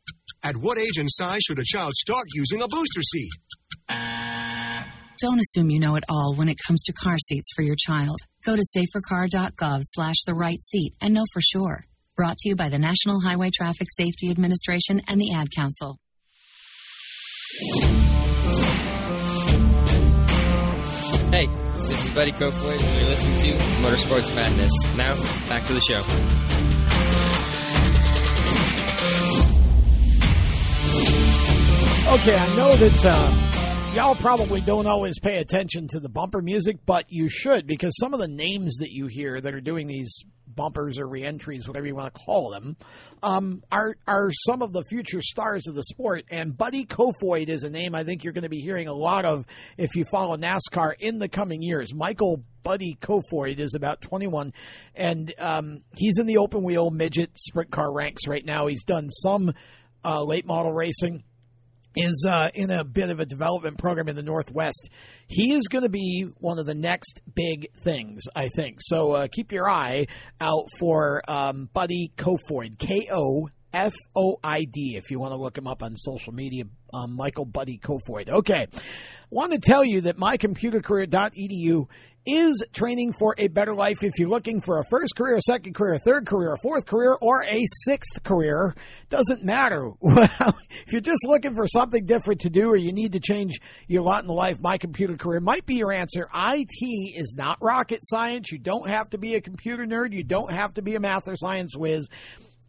At what age and size should a child start using a booster seat? Don't assume you know it all when it comes to car seats for your child. Go to safercar.gov slash the right seat and know for sure. Brought to you by the National Highway Traffic Safety Administration and the Ad Council. Hey, this is Buddy Kofoid, and you're listening to Motorsports Madness. Now, back to the show. Okay, I know that uh, y'all probably don't always pay attention to the bumper music, but you should because some of the names that you hear that are doing these bumpers or reentries, whatever you want to call them, um, are are some of the future stars of the sport. And Buddy Kofoid is a name I think you're going to be hearing a lot of if you follow NASCAR in the coming years. Michael Buddy Kofoid is about 21, and um, he's in the open wheel midget sprint car ranks right now. He's done some uh, late model racing is uh, in a bit of a development program in the Northwest. He is going to be one of the next big things, I think. So uh, keep your eye out for um, Buddy Kofoid, K O F O I D, if you want to look him up on social media. Um, Michael Buddy Kofoid. Okay. Want to tell you that mycomputercareer.edu is training for a better life. If you're looking for a first career, a second career, a third career, a fourth career, or a sixth career, doesn't matter. Well, if you're just looking for something different to do or you need to change your lot in life, my computer career might be your answer. IT is not rocket science. You don't have to be a computer nerd. You don't have to be a math or science whiz.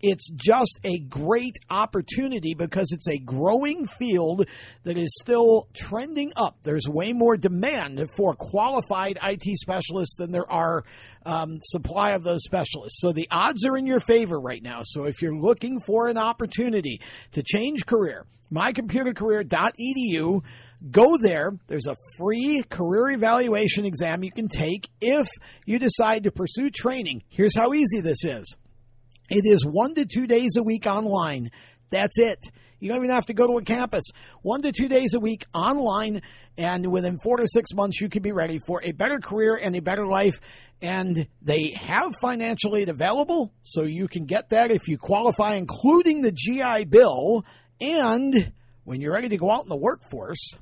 It's just a great opportunity because it's a growing field that is still trending up. There's way more demand for qualified IT specialists than there are um, supply of those specialists. So the odds are in your favor right now. So if you're looking for an opportunity to change career, mycomputercareer.edu, go there. There's a free career evaluation exam you can take if you decide to pursue training. Here's how easy this is. It is one to two days a week online. That's it. You don't even have to go to a campus. One to two days a week online, and within four to six months, you can be ready for a better career and a better life. And they have financial aid available, so you can get that if you qualify, including the GI Bill. And when you're ready to go out in the workforce,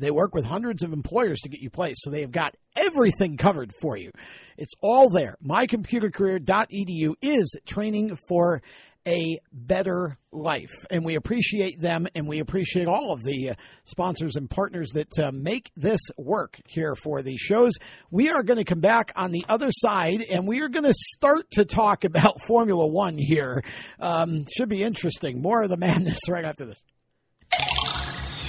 they work with hundreds of employers to get you placed, so they have got everything covered for you. It's all there. MyComputerCareer.edu is training for a better life. And we appreciate them and we appreciate all of the uh, sponsors and partners that uh, make this work here for these shows. We are going to come back on the other side and we are going to start to talk about Formula One here. Um, should be interesting. More of the madness right after this.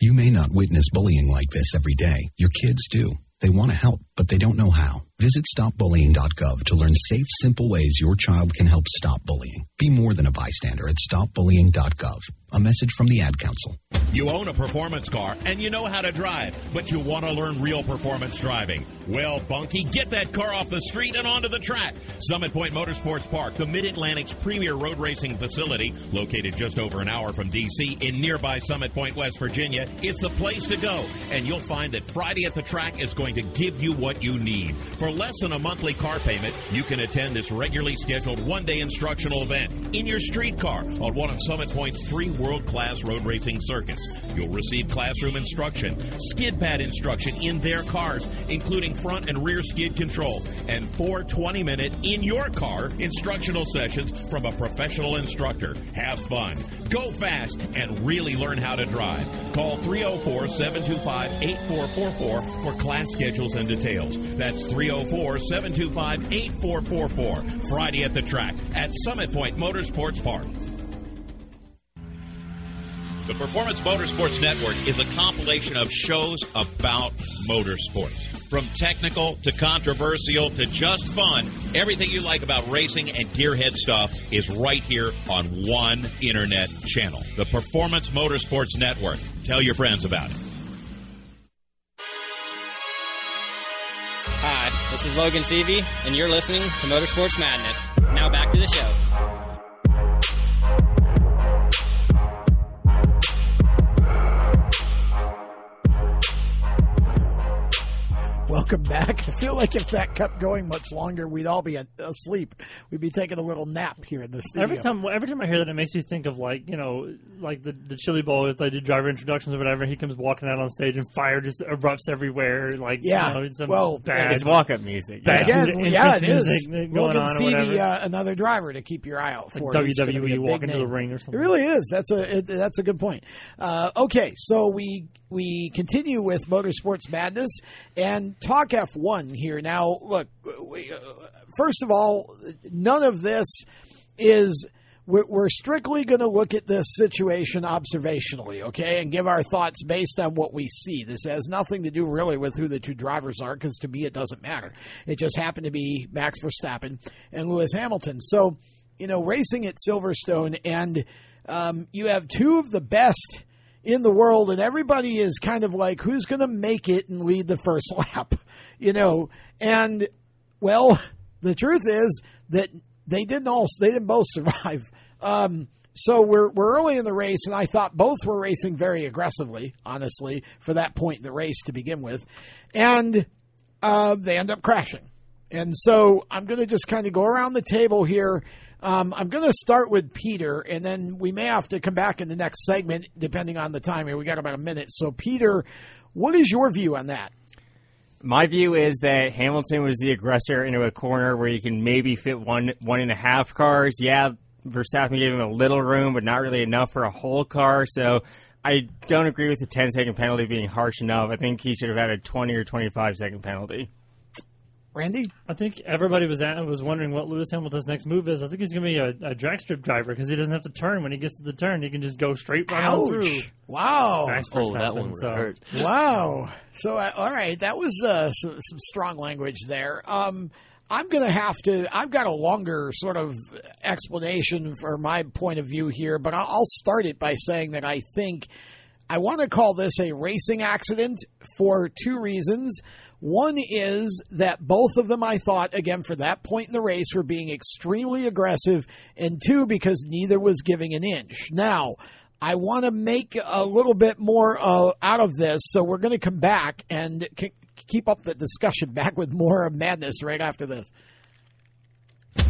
You may not witness bullying like this every day. Your kids do. They want to help, but they don't know how. Visit stopbullying.gov to learn safe, simple ways your child can help stop bullying. Be more than a bystander at stopbullying.gov. A message from the Ad Council. You own a performance car and you know how to drive, but you want to learn real performance driving. Well, Bunky, get that car off the street and onto the track. Summit Point Motorsports Park, the Mid Atlantic's premier road racing facility, located just over an hour from D.C. in nearby Summit Point, West Virginia, is the place to go. And you'll find that Friday at the track is going to give you what you need. For less than a monthly car payment, you can attend this regularly scheduled one day instructional event in your street car on one of Summit Point's three world class road racing circuits. You'll receive classroom instruction, skid pad instruction in their cars, including front and rear skid control, and four 20 minute in your car instructional sessions from a professional instructor. Have fun, go fast, and really learn how to drive. Call 304 725 8444 for class schedules and details. That's 304 725 8444. Friday at the track at Summit Point Motorsports Park. The Performance Motorsports Network is a compilation of shows about motorsports. From technical to controversial to just fun, everything you like about racing and gearhead stuff is right here on one internet channel. The Performance Motorsports Network. Tell your friends about it. Hi, this is Logan Seavey, and you're listening to Motorsports Madness. Now back to the show. Welcome back. I feel like if that kept going much longer, we'd all be asleep. We'd be taking a little nap here in the studio. Every time, every time I hear that, it makes me think of like you know, like the the Chili Bowl. If they do driver introductions or whatever, he comes walking out on stage and fire just erupts everywhere. Like Yeah, you know, some well, bad, it's walk-up music. Bad Again, yeah, it music is. going Logan on or Seavey, uh, another driver to keep your eye out for. Like He's gonna be a WWE walking to the ring or something. It really is. That's a it, that's a good point. Uh, okay, so we we continue with Motorsports Madness and talk F1 here. Now, look, we, uh, first of all, none of this is. We're, strictly going to look at this situation observationally, okay, and give our thoughts based on what we see. This has nothing to do really with who the two drivers are, because to me it doesn't matter. It just happened to be Max Verstappen and Lewis Hamilton. So, you know, racing at Silverstone, and um, you have two of the best in the world, and everybody is kind of like, who's going to make it and lead the first lap, you know? And well, the truth is that they didn't all they didn't both survive. Um, so we're we're early in the race, and I thought both were racing very aggressively, honestly, for that point in the race to begin with, and uh, they end up crashing. And so I'm going to just kind of go around the table here. Um, I'm going to start with Peter, and then we may have to come back in the next segment, depending on the time here. We got about a minute. So, Peter, what is your view on that? My view is that Hamilton was the aggressor into a corner where you can maybe fit one one and a half cars. Yeah, Verstappen gave him a little room, but not really enough for a whole car. So I don't agree with the 10 second penalty being harsh enough. I think he should have had a 20 or 25 second penalty. Randy? I think everybody was at, was wondering what Lewis Hamilton's next move is. I think he's going to be a, a drag strip driver because he doesn't have to turn when he gets to the turn. He can just go straight right on through. Wow. Nice for Verstappen, so. Wow. So, uh, all right, that was uh, some, some strong language there. Um, I'm going to have to, I've got a longer sort of explanation for my point of view here, but I'll I'll start it by saying that I think I want to call this a racing accident for two reasons. One is that both of them, I thought, again, for that point in the race, were being extremely aggressive, and two, because neither was giving an inch. Now, I want to make a little bit more uh, out of this, so we're going to come back and c- keep up the discussion back with more madness right after this.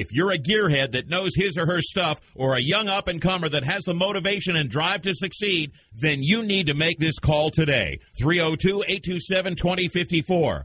If you're a gearhead that knows his or her stuff or a young up and comer that has the motivation and drive to succeed, then you need to make this call today. 302 827 2054.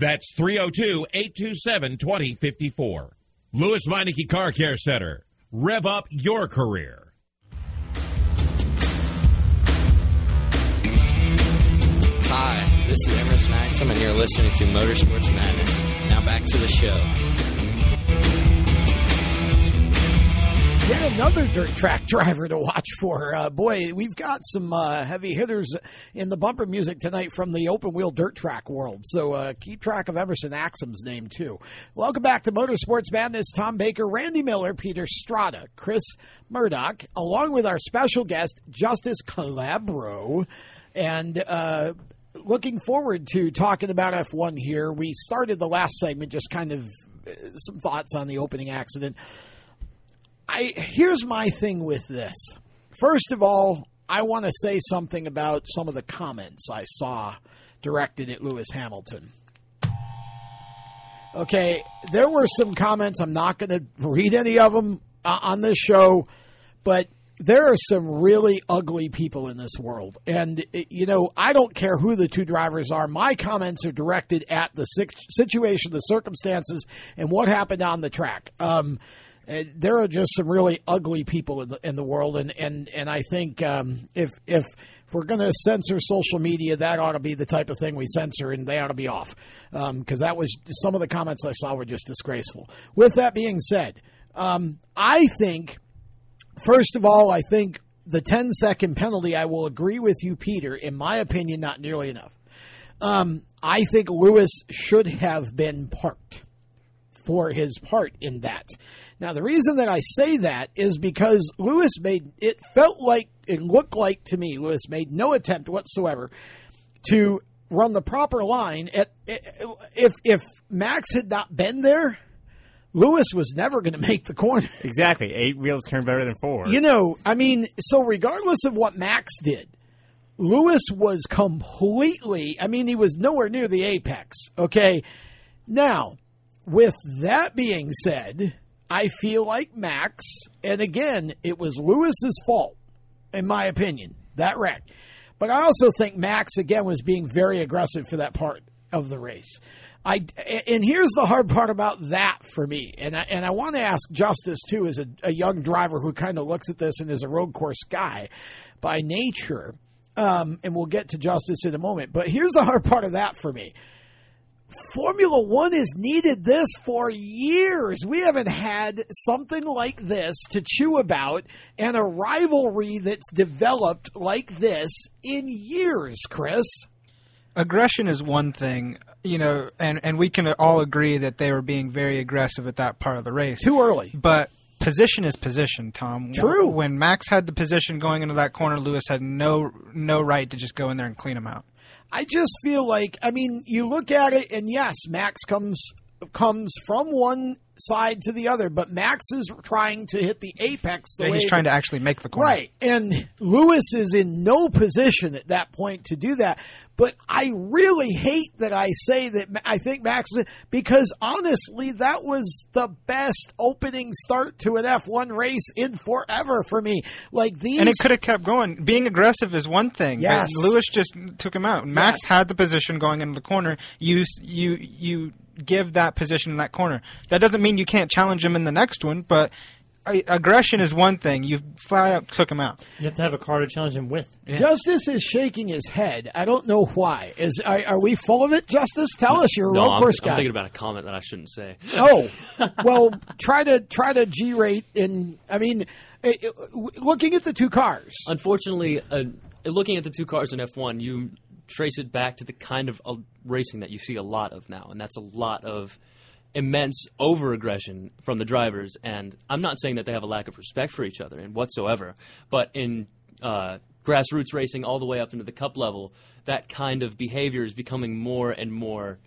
That's 302 827 2054. Lewes Meineke Car Care Center. Rev up your career. Hi, this is Emerson Axsom, and you're listening to Motorsports Madness. Now back to the show. Yet another dirt track driver to watch for. Uh, boy, we've got some uh, heavy hitters in the bumper music tonight from the open wheel dirt track world. So uh, keep track of Emerson Axsom's name, too. Welcome back to Motorsports Madness. Tom Baker, Randy Miller, Peter Strada, Chris Murdoch, along with our special guest, Justice Calabro. And uh, looking forward to talking about F1 here. We started the last segment just kind of uh, some thoughts on the opening accident. I here's my thing with this. First of all, I want to say something about some of the comments I saw directed at Lewis Hamilton. Okay, there were some comments. I'm not going to read any of them uh, on this show, but there are some really ugly people in this world. And, you know, I don't care who the two drivers are. My comments are directed at the situation, the circumstances, and what happened on the track. Um, uh, there are just some really ugly people in the, in the world, and and and I think um, if if if we're going to censor social media, that ought to be the type of thing we censor, and they ought to be off because um, that was some of the comments I saw were just disgraceful. With that being said, um, I think first of all, I think the 10 second penalty. I will agree with you, Peter. In my opinion, not nearly enough. Um, I think Lewis should have been parked for his part in that. Now, the reason that I say that is because Lewis made it felt like it looked like to me Lewis made no attempt whatsoever to run the proper line. At, if if Max had not been there, Lewis was never going to make the corner. Exactly, eight wheels turn better than four. You know, I mean, so regardless of what Max did, Lewis was completely. I mean, he was nowhere near the apex. Okay, now with that being said, I feel like Max, and again, it was Lewis's fault, in my opinion, that wreck. But I also think Max, again, was being very aggressive for that part of the race. I, and here's the hard part about that for me, and I, and I want to ask Justice too, as a, a young driver who kind of looks at this and is a road course guy by nature, um, and we'll get to Justice in a moment. But here's the hard part of that for me. Formula One has needed this for years. We haven't had something like this to chew about and a rivalry that's developed like this in years, Chris. Aggression is one thing, you know, and, and we can all agree that they were being very aggressive at that part of the race. Too early. But position is position, Tom. True. When Max had the position going into that corner, Lewis had no no right to just go in there and clean him out. I just feel like I mean, you look at it, and yes, Max comes comes from one side to the other, but Max is trying to hit the apex. The yeah, he's trying that, to actually make the corner. Right, and Lewis is in no position at that point to do that. But I really hate that I say that I think Max because honestly, that was the best opening start to an F1 race in forever for me. Like these, and it could have kept going. Being aggressive is one thing. Yes. Lewis just took him out. Max Yes. had the position going into the corner. You you you give that position in that corner. That doesn't mean you can't challenge him in the next one, but uh, aggression is one thing. You flat out took him out. You have to have a car to challenge him with. Justice is shaking his head. I don't know why. Is are, are we full of it, Justice? Tell us. You're a no, road I'm, course I'm thinking about a comment that I shouldn't say. oh, well, try to try to G rate in. I mean, it, it, looking at the two cars. Unfortunately, uh, looking at the two cars in F1, you trace it back to the kind of uh, racing that you see a lot of now, and that's a lot of immense over aggression from the drivers. And I'm not saying that they have a lack of respect for each other and whatsoever, but in uh, grassroots racing all the way up into the cup level, that kind of behavior is becoming more and more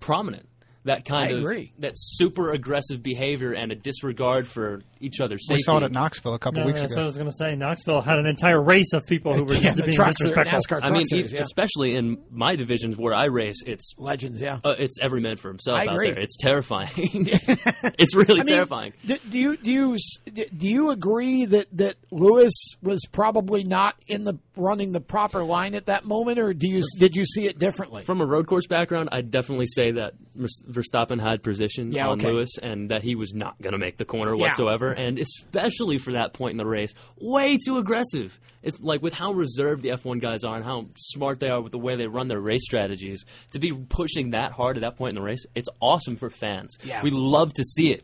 prominent. That kind I of agree. that super aggressive behavior and a disregard for each other's safety. We saw it at Knoxville a couple No, weeks that's ago. what I was going to say. Knoxville had an entire race of people who were Yeah, just the being trucks are disrespectful. NASCAR I mean, truck series, yeah. especially in my divisions where I race, it's legends. Yeah, uh, it's every man for himself I out agree. there. It's terrifying. it's really I mean, terrifying. Do, do you do you do you agree that that Lewis was probably not in the running the proper line at that moment, or do you did you see it differently? From a road course background, I'd definitely say that Vers- Verstappen had position Yeah, on okay. Lewis and that he was not going to make the corner Yeah. whatsoever. And especially for that point in the race, way too aggressive. It's like with how reserved the F1 guys are and how smart they are with the way they run their race strategies, to be pushing that hard at that point in the race, it's awesome for fans. Yeah. We love to see it.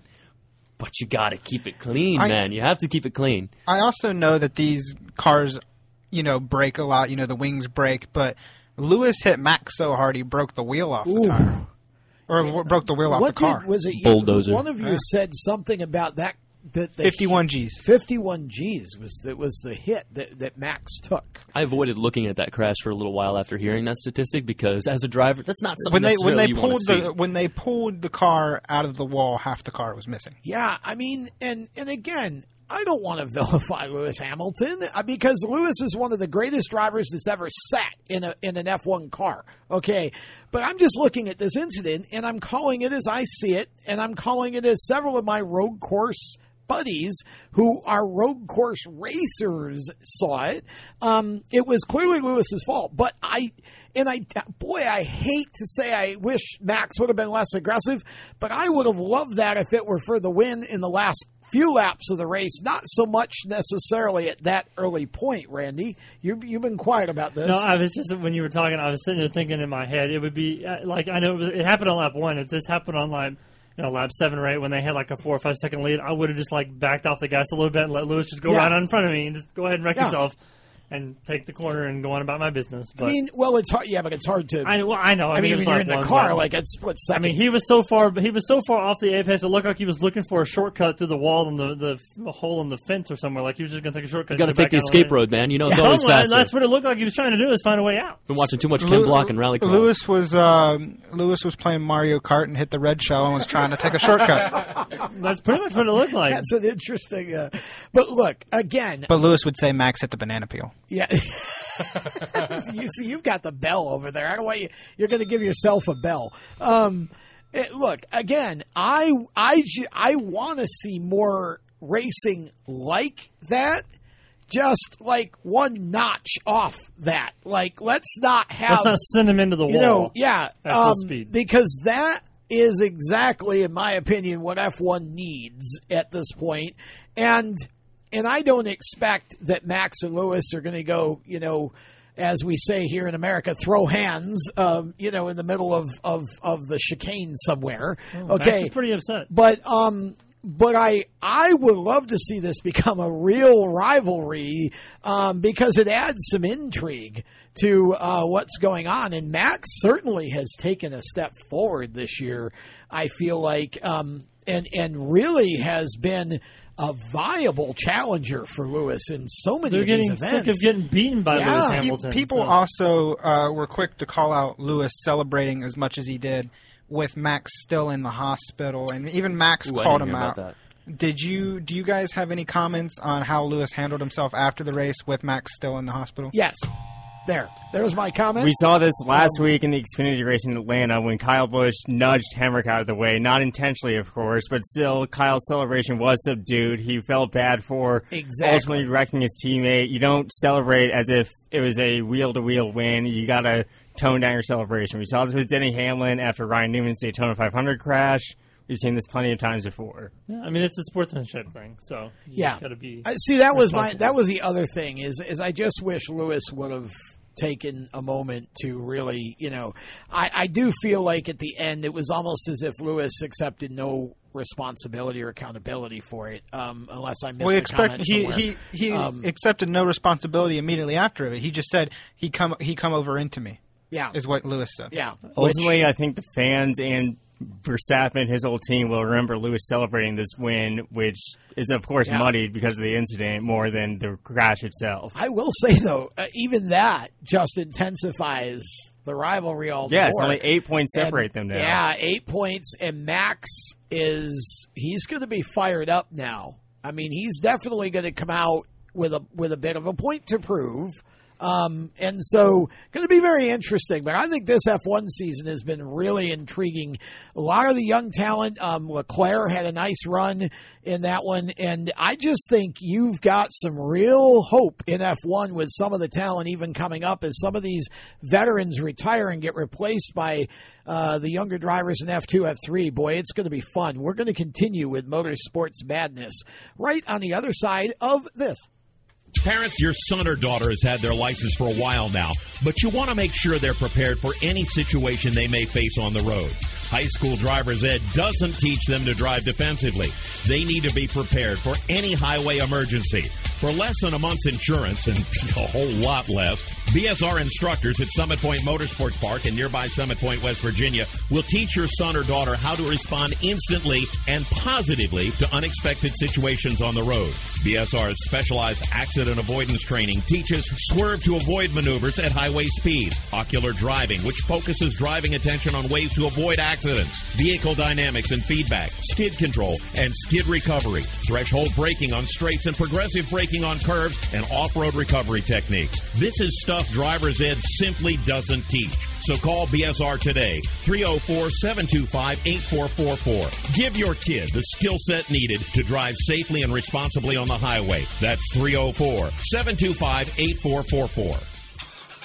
But you got to keep it clean, I- man. You have to keep it clean. I also know that these cars, you know, break a lot. You know, the wings break, but Lewis hit Max so hard he broke the wheel off the tire, or w- broke the wheel off what the car. did was it? you- Bulldozer. One of you Yeah. said something about that. That the 51 Gs. Fifty-one Gs was that was the hit that, that Max took. I avoided looking at that crash for a little while after hearing that statistic because, as a driver, that's not something when they when necessarily they you want pulled to see. the when they pulled the car out of the wall, half the car was missing. Yeah, I mean, and and again, I don't want to vilify Lewis Hamilton uh, because Lewis is one of the greatest drivers that's ever sat in a in an F1 car. Okay, but I'm just looking at this incident and I'm calling it as I see it, and I'm calling it as several of my road course buddies who are road course racers saw it. Um, it was clearly Lewis's fault, but I and I boy, I hate to say I wish Max would have been less aggressive, but I would have loved that if it were for the win in the last few laps of the race, not so much necessarily at that early point. Randy, you you've been quiet about this. No, I was just when you were talking, I was sitting there thinking in my head, it would be uh, like I know it, was, it happened on lap one. If this happened on lap, you know, lap seven or eight, when they had like a four or five second lead, I would have just like backed off the gas a little bit and let Lewis just go Yeah. right on in front of me and just go ahead and wreck Yeah. yourself and take the corner and go on about my business. But I mean, well, it's hard. Yeah, but it's hard to. I, well, I know. I, I mean, it was when you're in the car, but- like it's what I mean, he was so far, he was so far off the apex. It looked like he was looking for a shortcut through the wall and the, the, the hole in the fence or somewhere. Like he was just going to take a shortcut. You got to take the escape lane. road, man. You know it's Yeah, always faster. That's what it looked like he was trying to do is find a way out. Been watching too much Lew- Ken Block and Rally Cross. Lewis was um, Lewis was playing Mario Kart and hit the red shell and was trying to take a shortcut. That's pretty much what it looked like. That's an interesting. Uh, but look again. But Lewis would say Max hit the banana peel. Yeah. you see, you've got the bell over there. I don't want you. You're going to give yourself a bell. Um, eh, look again. I I I want to see more racing like that. Just like one notch off that. Like let's not have. Let's not send him into the you know, yeah, at full um, speed. because that is exactly, in my opinion, what F1 needs at this point. And and I don't expect that Max and Lewis are going to go, you know, as we say here in America, throw hands, um, you know, in the middle of of, of the chicane somewhere. Oh, okay, pretty upset. but um, but I I would love to see this become a real rivalry um, because it adds some intrigue to uh, what's going on. And Max certainly has taken a step forward this year. I feel like um, and and really has been a viable challenger for Lewis in so many ways. They're of these getting events. sick of getting beaten by Yeah. Lewis Pe- Hamilton. People so- also uh, were quick to call out Lewis celebrating as much as he did with Max still in the hospital, and even Max Ooh, I called didn't him hear out. about Did you? Do you guys have any comments on how Lewis handled himself after the race with Max still in the hospital? Yes, there, there's my comment. We saw this last um, week in the Xfinity race in Atlanta when Kyle Busch nudged Hemric out of the way, not intentionally, of course, but still, Kyle's celebration was subdued. He felt bad for Exactly. ultimately wrecking his teammate. You don't celebrate as if it was a wheel to wheel win. You got to tone down your celebration. We saw this with Denny Hamlin after Ryan Newman's Daytona 500 crash. We've seen this plenty of times before. Yeah, I mean, it's a sportsmanship thing. So you yeah, got to be. Uh, see that was my that was the other thing is is I just wish Lewis would have taken a moment to really you know I, I do feel like at the end it was almost as if Lewis accepted no responsibility or accountability for it um, unless I missed Well, he a expect comment he somewhere. he he Um, accepted no responsibility immediately after it. He just said he come he come over into me. Yeah, is what Lewis said. Yeah, Ultimately, I think the fans and Verstappen, and his whole team, will remember Lewis celebrating this win, which is, of course, Yeah. muddied because of the incident more than the crash itself. I will say though, uh, even that just intensifies the rivalry all the Yeah, it's more. only eight points And- separate them now. Yeah, eight points, and Max is he's going to be fired up now. I mean, he's definitely going to come out with a with a bit of a point to prove. Um, and so, going to be very interesting. But I think this F1 season has been really intriguing. A lot of the young talent. Um, Leclerc had a nice run in that one, and I just think you've got some real hope in F1 with some of the talent even coming up as some of these veterans retire and get replaced by uh, the younger drivers in F2, F3. Boy, it's going to be fun. We're going to continue with motorsports madness right on the other side of this. Parents, your son or daughter has had their license for a while now, but you want to make sure they're prepared for any situation they may face on the road. High school driver's ed doesn't teach them to drive defensively. They need to be prepared for any highway emergency. For less than a month's insurance and a whole lot less, BSR instructors at Summit Point Motorsports Park in nearby Summit Point, West Virginia will teach your son or daughter how to respond instantly and positively to unexpected situations on the road. BSR's specialized accident avoidance training teaches swerve to avoid maneuvers at highway speed, ocular driving, which focuses driving attention on ways to avoid accidents, vehicle dynamics and feedback, skid control, and skid recovery, threshold braking on straights and progressive braking on curves, and off-road recovery techniques. This is stuff driver's ed simply doesn't teach. So call BSR today, 304-725-8444. Give your kid the skill set needed to drive safely and responsibly on the highway. That's 304-725-8444.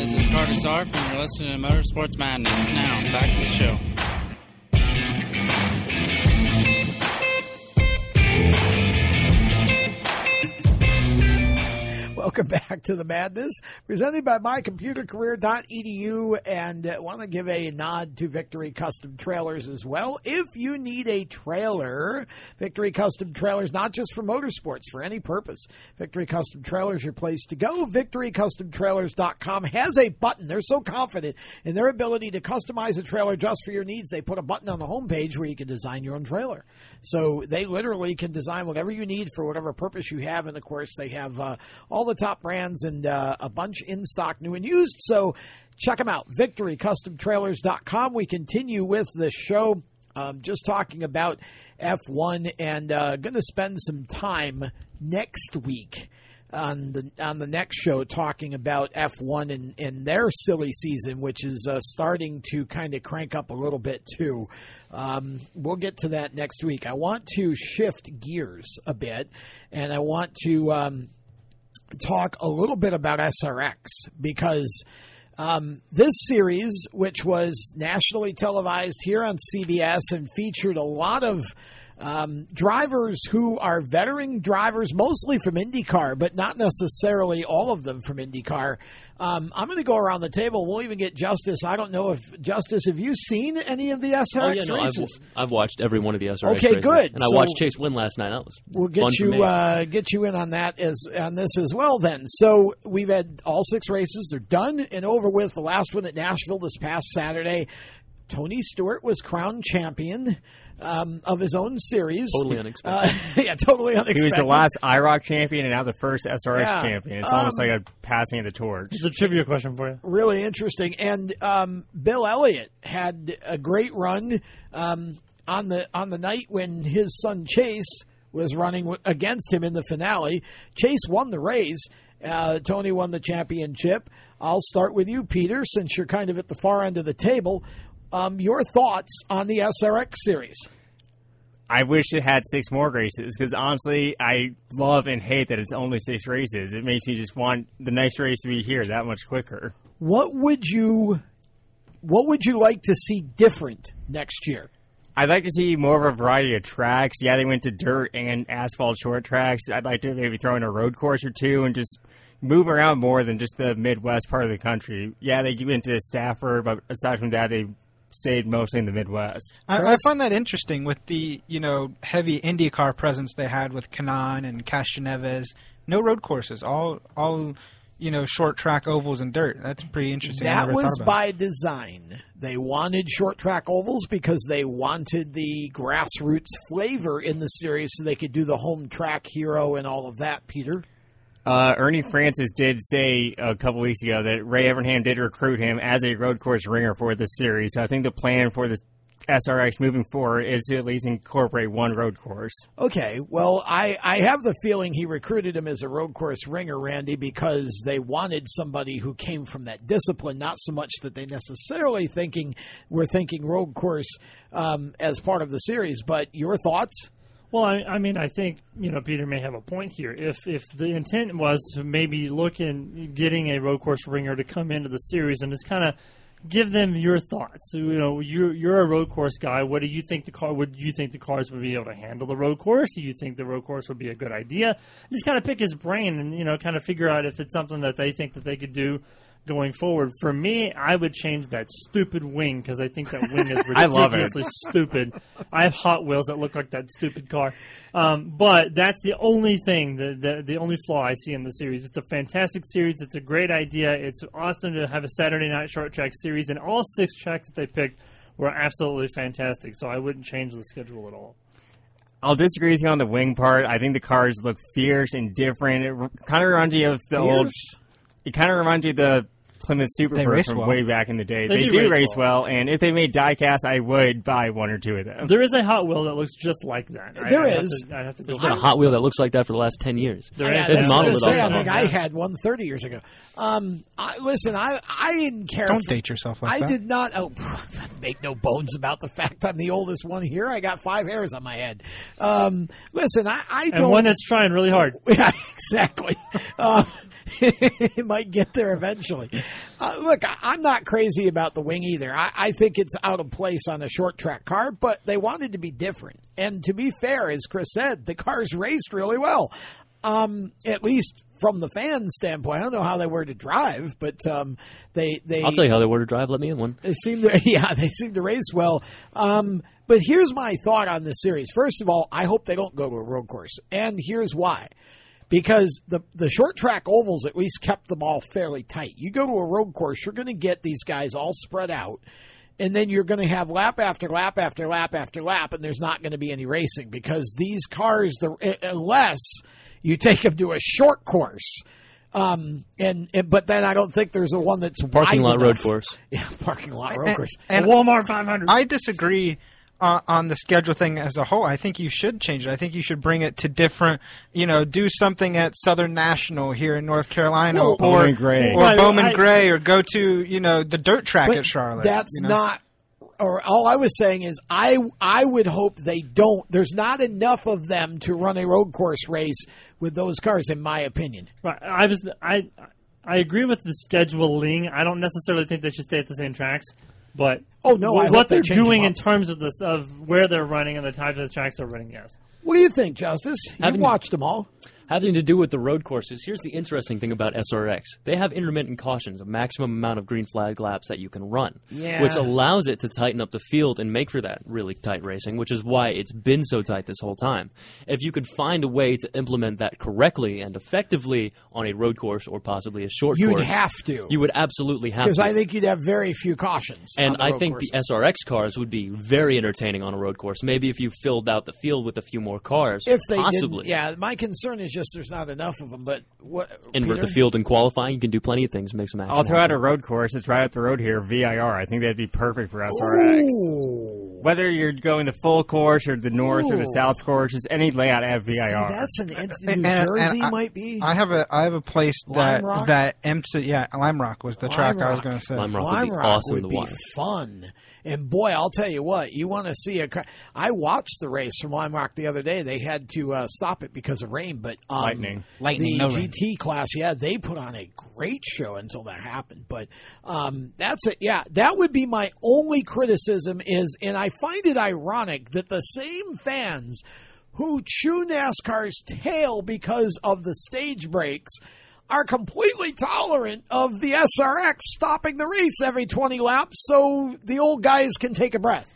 this is Carter Sarf, and you're listening to Motorsports Madness. Now, back to the show. Welcome back to the madness, presented by mycomputercareer.edu, and uh, want to give a nod to Victory Custom Trailers as well. If you need a trailer, Victory Custom Trailers, not just for motorsports, for any purpose, Victory Custom Trailers, your place to go. VictoryCustomTrailers.com has a button. They're so confident in their ability to customize a trailer just for your needs. They put a button on the homepage where you can design your own trailer. So they literally can design whatever you need for whatever purpose you have, and of course they have uh, all the top brands and uh, a bunch in stock, new and used. So check them out. VictoryCustomTrailers.com. We continue with the show. Um, just talking about F1 and uh, going to spend some time next week on the on the next show talking about F1 and, and their silly season, which is uh, starting to kind of crank up a little bit too. Um, we'll get to that next week. I want to shift gears a bit, and I want to um, talk a little bit about SRX because. Um, this series, which was nationally televised here on CBS and featured a lot of um, drivers who are veteran drivers, mostly from IndyCar, but not necessarily all of them from IndyCar. Um, I'm going to go around the table. We'll even get Justice. I don't know if Justice, have you seen any of the SRX oh, yeah, no, races? I've, I've watched every one of the SRX Okay, races. good. And I watched Chase win last night. That was We'll get you uh, get you in on that as on this as well. Then, so we've had all six races. They're done and over with. The last one at Nashville this past Saturday. Tony Stewart was crowned champion um, of his own series. Totally unexpected. Uh, yeah, totally unexpected. He was the last IROC champion and now the first SRX Yeah. champion. It's almost Um, like a passing of the torch. Just a trivia question for you. really interesting. And um, Bill Elliott had a great run um, on the on the night when his son Chase was running against him in the finale. Chase won the race. Uh, Tony won the championship. I'll start with you, Peter, since you're kind of at the far end of the table. Um, your thoughts on the SRX series? I wish it had six more races because honestly, I love and hate that it's only six races. It makes me just want the next race to be here that much quicker. What would you What would you like to see different next year? I'd like to see more of a variety of tracks. Yeah, they went to dirt and asphalt short tracks. I'd like to maybe throw in a road course or two and just move around more than just the Midwest part of the country. Yeah, they went to Stafford, but aside from that, they stayed mostly in the Midwest. I, I find that interesting with the you know heavy IndyCar presence they had with Kanaan and Castroneves. No road courses, all all you know, short track ovals and dirt. That's pretty interesting. That was by design. They wanted short track ovals because they wanted the grassroots flavor in the series so they could do the home track hero and all of that, Peter. Uh, Ernie Francis did say a couple weeks ago that Ray Evernham did recruit him as a road course ringer for this series. So I think the plan for the SRX moving forward is to at least incorporate one road course. Okay, well, I, I have the feeling he recruited him as a road course ringer, Randy, because they wanted somebody who came from that discipline, not so much that they necessarily thinking were thinking road course um, as part of the series. But your thoughts? Well, I, I mean, I think you know Peter may have a point here. If if the intent was to maybe look in getting a road course ringer to come into the series and just kind of give them your thoughts. You know, you're you're a road course guy. What do you think the car? Would you think the cars would be able to handle the road course? Do you think the road course would be a good idea? Just kind of pick his brain and you know, kind of figure out if it's something that they think that they could do going forward. For me, I would change that stupid wing because I think that wing is I love it. ridiculously stupid. I have Hot Wheels that look like that stupid car, um, but that's the only thing, the, the the only flaw I see in the series. It's a fantastic series. It's a great idea. It's awesome to have a Saturday night short track series, and all six tracks that they picked were absolutely fantastic. So I wouldn't change the schedule at all. I'll disagree with you on the wing part. I think the cars look fierce and different. It kind of reminds you of the old. Fierce? It kind of reminds me of the Plymouth Superbird from well. way back in the day. They They, do do, race race, well. well. and if they made diecast, I would buy one or two of them. There is a Hot Wheel that looks just like that. I- There I have is. to- I have to go There's been a Hot Wheel that looks like that for the last ten years. There Yeah, is. They've I modeled it all I think. I had one 30 years ago. Um, I, listen, I I didn't care. Don't if- date yourself like I that. did not. Oh, make no bones about the fact I'm the oldest one here. I got five hairs on my head. Um, listen, I, I and don't. And one that's trying really hard. Yeah, exactly. Uh, it might get there eventually. Uh, look, I, I'm not crazy about the wing either. I, I think it's out of place on a short track car, but they wanted to be different. And to be fair, as Chris said, the cars raced really well. Um, at least from the fan standpoint, I don't know how they were to drive, but um, they they. I'll tell you how they were to drive. Let me in one. They seem to, yeah, they seem to race well. Um, but here's my thought on this series. First of all, I hope they don't go to a road course, and here's why. Because the the short track ovals at least kept them all fairly tight. You go to a road course, you're going to get these guys all spread out, and then you're going to have lap after lap after lap after lap, and there's not going to be any racing because these cars, the unless you take them to a short course. Um, and, and but then I don't think there's a one that's Parking wide lot road course. Yeah, parking lot road And- course. and Walmart 500. I disagree uh, on the schedule thing as a whole. I think you should change it. I think you should bring it to different, you know, do something at Southern National here in North Carolina, Well, or Bowman Gray. or Right, Bowman I- Gray, or go to you know the dirt track at Charlotte. That's you know? not. Or all I was saying is, I I would hope they don't. There's not enough of them to run a road course race with those cars, in my opinion. Right. I was I I agree with the scheduling. I don't necessarily think they should stay at the same tracks, but Oh, no, I what hope they they're doing in terms of this of where they're running and the types of tracks they're running, yes. What do you think, Justice? You Having- watched them all. Having to do with the road courses, here's the interesting thing about SRX. They have intermittent cautions, a maximum amount of green flag laps that you can run, Yeah. which allows it to tighten up the field and make for that really tight racing, which is why it's been so tight this whole time. If you could find a way to implement that correctly and effectively on a road course or possibly a short You'd course, have to. You would absolutely have to. Because. I think you'd have very few cautions. on And I think courses. the SRX cars would be very entertaining on a road course. Maybe if you filled out the field with a few more cars, if they possibly. didn't, yeah. My concern is just there's not enough of them. But what Invert Peter? the field in qualifying. You can do plenty of things make some action. I'll throw out a road course. It's right up the road here, VIR. I think that'd be perfect for SRX. Whether you're going the full course or the north or the south course, just any layout at VIR. See, that's an instant. And- New and- Jersey and I- might be. I have a I have a place that Lime Rock? that empty. Yeah, Lime Rock was the track Lime I was going to say. Lime Rock would be Rock awesome would to be watch. fun. And boy, I'll tell you what, you want to see a. car- I watched the race from Lime Rock the other day. They had to uh, stop it because of rain, but um, Lightning. Lightning, the no rain. GT class, yeah, they put on a great show until that happened. But um, that's it. Yeah, that would be my only criticism. Is and I find it ironic that the same fans who chew NASCAR's tail because of the stage breaks are completely tolerant of the SRX stopping the race every 20 laps so the old guys can take a breath.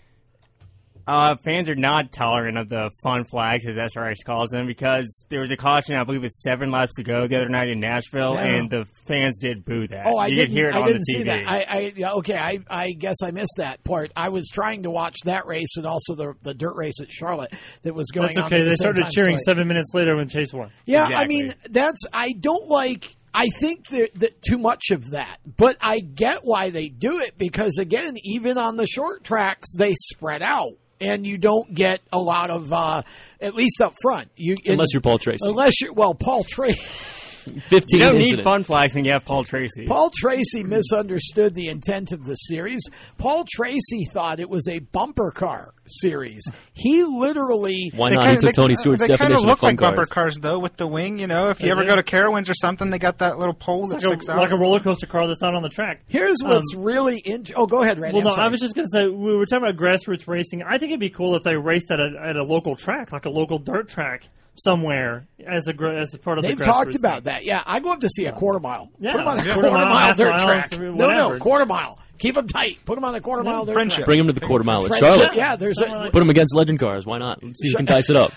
Uh, fans are not tolerant of the fun flags, as SRX calls them, because there was a caution, I believe, with seven laps to go the other night in Nashville, Yeah. and the fans did boo that. Oh, I you didn't. hear it I on didn't the TV. see that. I, I yeah, okay. I, I guess I missed that part. I was trying to watch that race and also the the dirt race at Charlotte that was going That's on. okay. at the They same started time, cheering so I- seven minutes later when Chase won. Yeah, I mean that's I don't like. I think that, that too much of that, but I get why they do it because again, even on the short tracks, they spread out. And you don't get a lot of, uh, at least up front. You Unless you're Paul Tracy. Unless you're well, Paul Tracy. 15 you don't need fun flags when you have Paul Tracy. Paul Tracy misunderstood the intent of the series. Paul Tracy thought it was a bumper car series. He literally Why not? He took Tony Stewart's They kind of look of fun like bumper cars. cars, though, with the wing. You know, if you They ever do. go to Carowinds or something, they got that little pole that like sticks a, out. like a roller coaster car that's not on the track. Here's what's Um, really in. Oh, go ahead, Randy. Well, no, I'm sorry. I was just going to say we were talking about grassroots racing. I think it'd be cool if they raced at a at a local track, like a local dirt track somewhere, as a as a part of They've the talked about thing. that. Yeah, I go up to see a quarter mile. Yeah, Put them on a quarter, Quarter mile, mile dirt mile, track. three- No, no, quarter mile. Keep them tight. Put them on the quarter mile dirt track. Bring them to the quarter mile at Friendship. Charlotte. Yeah, there's a, Put them against legend cars. Why not? Let's see who can dice it up.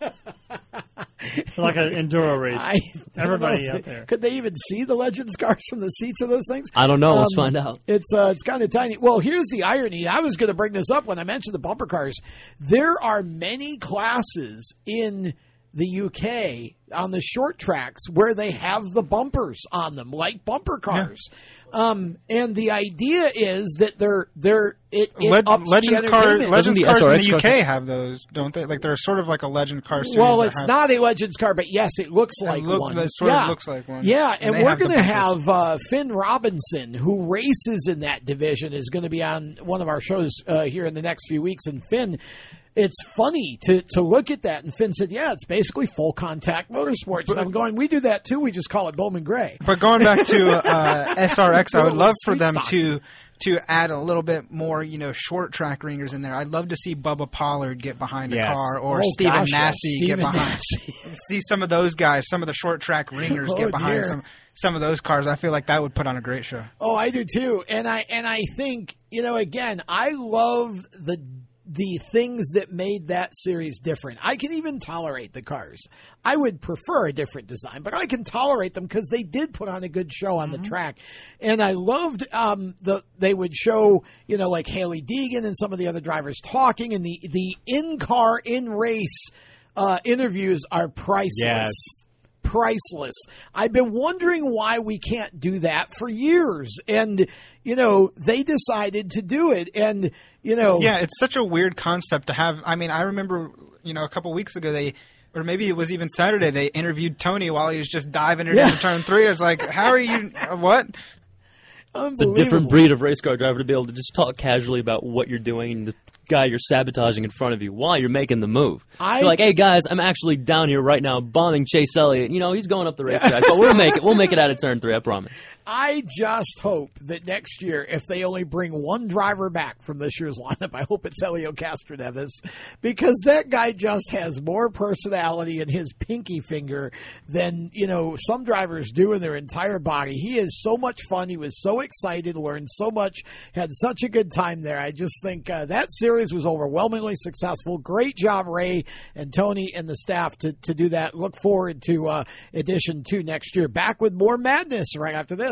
like an enduro race. I Everybody know out they- there. Could they even see the Legends cars from the seats of those things? I don't know. Let's Um, find out. It's uh, it's kind of tiny. Well, here's the irony. I was going to bring this up when I mentioned the bumper cars. There are many classes in the UK on the short tracks where they have the bumpers on them, like bumper cars. Um, and the idea is that they're they're it, it Leg- ups Legends the car, entertainment. Legends the cars in the UK car- have those, don't they? Like they're sort of like a Legend car series. Well, it's have- not a Legends car, but yes, it looks It like look- one. it sort of yeah. looks like one. Yeah, And and, we're have going to have uh, Finn Robinson, who races in that division, is going to be on one of our shows uh, here in the next few weeks. And Finn, it's funny to to look at that. And Finn said, "Yeah, it's basically full contact motorsports." And I'm going, "We do that too. We just call it Bowman Gray." But going back to uh, SRX, I would love for them spots. to to add a little bit more, you know, short track ringers in there. I'd love to see Bubba Pollard get behind a Yes. car, or Oh, Stephen gosh, yes, Nasse get behind. see some of those guys, some of the short track ringers Oh, get behind dear. some some of those cars. I feel like that would put on a great show. Oh, I do too. And I and I think, you know, again, I love the the things that made that series different. I can even tolerate the cars. I would prefer a different design, but I can tolerate them because they did put on a good show on the track. And I loved um, the they would show, you know, like Hailie Deegan and some of the other drivers talking, and the the in car in race uh, interviews are priceless Yes. priceless. I've been wondering why we can't do that for years. And, you know, they decided to do it. And, you know, Yeah, it's such a weird concept to have. I mean, I remember, you know, a couple weeks ago they. Or maybe it was even Saturday. They interviewed Tony while he was just diving it Yeah. into turn three. It's like, "How are you? Uh, what? It's a different breed of race car driver to be able to just talk casually about what you're doing and the guy you're sabotaging in front of you while you're making the move. I- you're like, hey guys, I'm actually down here right now bombing Chase Elliott. You know, he's going up the racetrack, but we'll make it. We'll make it out of turn three. I promise. I just hope that next year, if they only bring one driver back from this year's lineup, I hope it's Helio Castroneves because that guy just has more personality in his pinky finger than you know some drivers do in their entire body. He is so much fun. He was so excited, learned so much, had such a good time there. I just think uh, that series was overwhelmingly successful. Great job, Ray and Tony and the staff to to do that. Look forward to uh, edition two next year. Back with more madness right after this.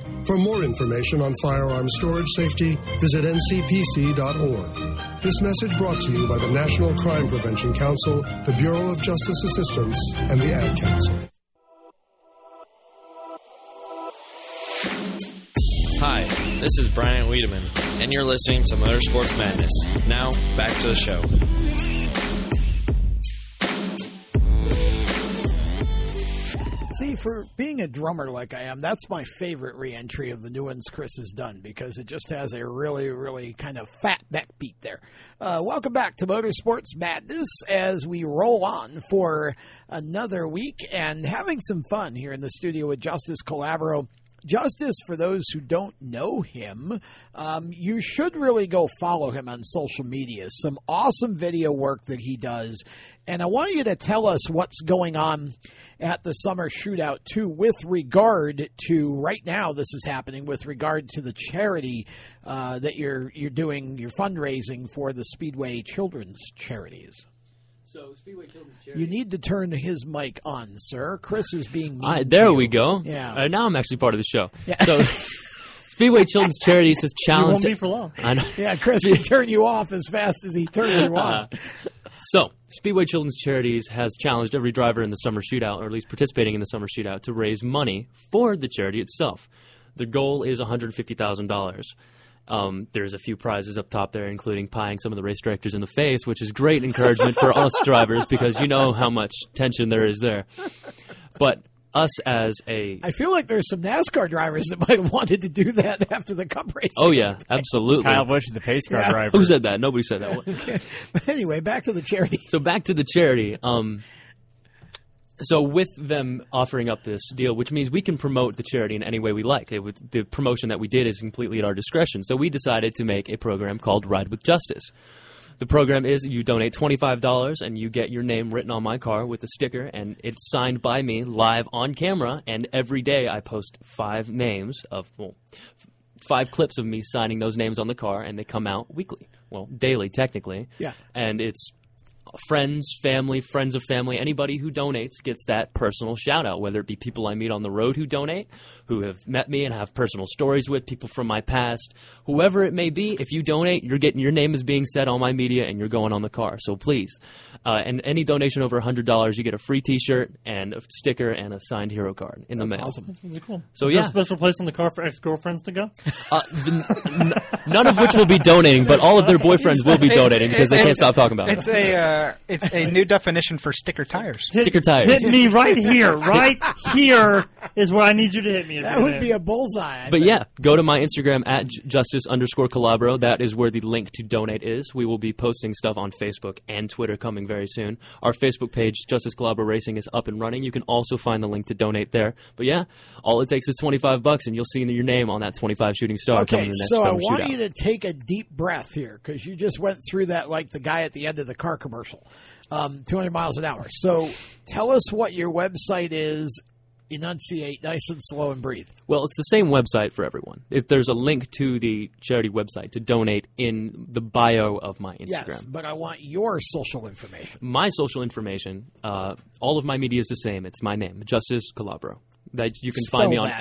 For more information on firearm storage safety, visit ncpc.org. This message brought to you by the National Crime Prevention Council, the Bureau of Justice Assistance, and the Ad Council. Hi, this is Brian Wiedemann, and you're listening to Motorsports Madness. Now, back to the show. See, for being a drummer like I am, that's my favorite reentry of the new ones Chris has done because it just has a really, really kind of fat backbeat there. Uh, welcome back to Motorsports Madness as we roll on for another week and having some fun here in the studio with Justice Calabro. Justice, for those who don't know him, um, you should really go follow him on social media. Some awesome video work that he does. And I want you to tell us what's going on at the summer shootout too with regard to right now this is happening with regard to the charity uh, that you're you're doing your fundraising for the speedway children's charities. So speedway children's charities. You need to turn his mic on sir. Chris is being mean I, there to we you. go. Yeah. Uh, now i'm actually part of the show. Yeah. so speedway children's charities has challenged won't be for long. i know. Yeah chris will turn you off as fast as he turns you on So, Speedway Children's Charities has challenged every driver in the summer shootout, or at least participating in the summer shootout, to raise money for the charity itself. The goal is $150,000. Um, there's a few prizes up top there, including pieing some of the race directors in the face, which is great encouragement for us drivers because you know how much tension there is there. But us as a I feel like there's some NASCAR drivers that might have wanted to do that after the Cup race. oh yeah, absolutely. Kyle Busch the pace car Yeah. driver. Who said that? Nobody said that. Okay. But anyway, back to the charity. So back to the charity. Um, so with them offering up this deal, which means we can promote the charity in any way we like. It, with the promotion that we did is completely at our discretion. So we decided to make a program called Ride with Justice. The program is you donate $25 and you get your name written on my car with a sticker and it's signed by me live on camera and every day I post five names of well, five clips of me signing those names on the car and they come out weekly. Well, daily technically. Yeah. And it's friends, family, friends of family, anybody who donates gets that personal shout out, whether it be people I meet on the road who donate, who have met me and have personal stories with, people from my past, whoever it may be. If you donate, you're getting your name is being said on my media and you're going on the car. So please. Uh, and any donation over $100, you get a free t shirt and a sticker and a signed hero card in the mail. That's really cool. So, Is there yeah. a special place on the car for ex girlfriends to go? Uh, the, n- None of which will be donating, but all of their boyfriends will be donating because they can't stop talking about it. It's it. a uh, it's a new definition for sticker tires. Sticker tires. Hit me right here. Right here is where I need you to hit me. That would gonna- be a bullseye. I But think. yeah, go to my Instagram at justice underscore calabro. That is where the link to donate is. We will be posting stuff on Facebook and Twitter coming very soon. Our Facebook page, Justice Calabro Racing, is up and running. You can also find the link to donate there. But yeah, all it takes is twenty five bucks, and you'll see your name on that twenty five shooting star coming Okay, to the next so I want shootout. you to take a deep breath here because you just went through that like the guy at the end of the car commercial, um, 200 miles an hour. So tell us what your website is. Enunciate nice and slow and breathe. Well, it's the same website for everyone. If there's a link to the charity website to donate in the bio of my Instagram. Yes, but I want your social information. My social information, uh, all of my media is the same. It's my name, Justice Calabro. That you can find me on.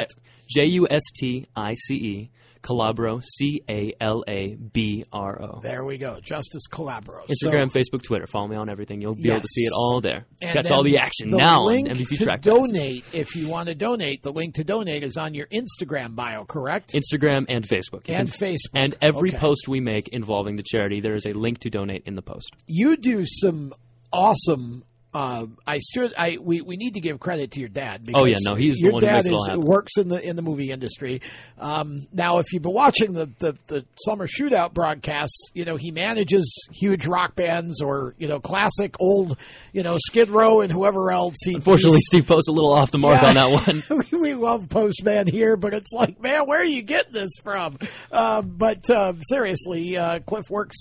J U S T I C E Calabro C A L A B R O. There we go, Justice Calabro. Instagram, So- Facebook, Twitter. Follow me on everything. You'll be able to see it all there. And Catch all the action the now on NBC to Track. Donate if you want to donate. The link to donate is on your Instagram bio, correct? Instagram and Facebook. You And can- Facebook. And every Okay. post we make involving the charity, there is a link to donate in the post. you do some awesome. Uh, I stood. I we, we need to give credit to your dad. Because Oh, yeah, no, he's the your one who dad makes it all is, works in the in the movie industry. Um, now, if you've been watching the, the the summer shootout broadcasts, you know he manages huge rock bands or you know classic old you know Skid Row and whoever else. He, Unfortunately, Steve Post's a little off the mark Yeah. on that one. we, we love Postman here, but it's like, man, where are you getting this from? Uh, but uh, seriously, uh, Cliff works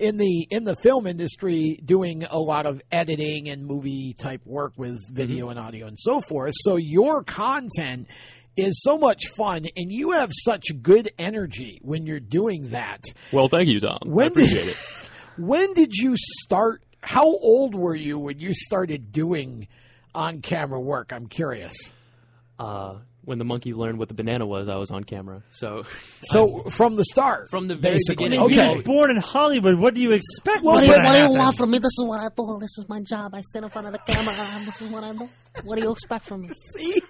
in the in the film industry, doing a lot of editing and movie type work with video and audio and so forth. So your content is so much fun, and you have such good energy when you're doing that. Well, thank you, Tom. When I appreciate did, it. When did you start? How old were you when you started doing on camera work? I'm curious. Uh, when the monkey learned what the banana was, I was on camera. So, So from the start, from the very basically. beginning. He Okay. was born in Hollywood. What do you expect? What was do you, gonna what do you happen? want from me? This is what I do. This is my job. I sit in front of the camera. and This is what I do. What do you expect from me? See,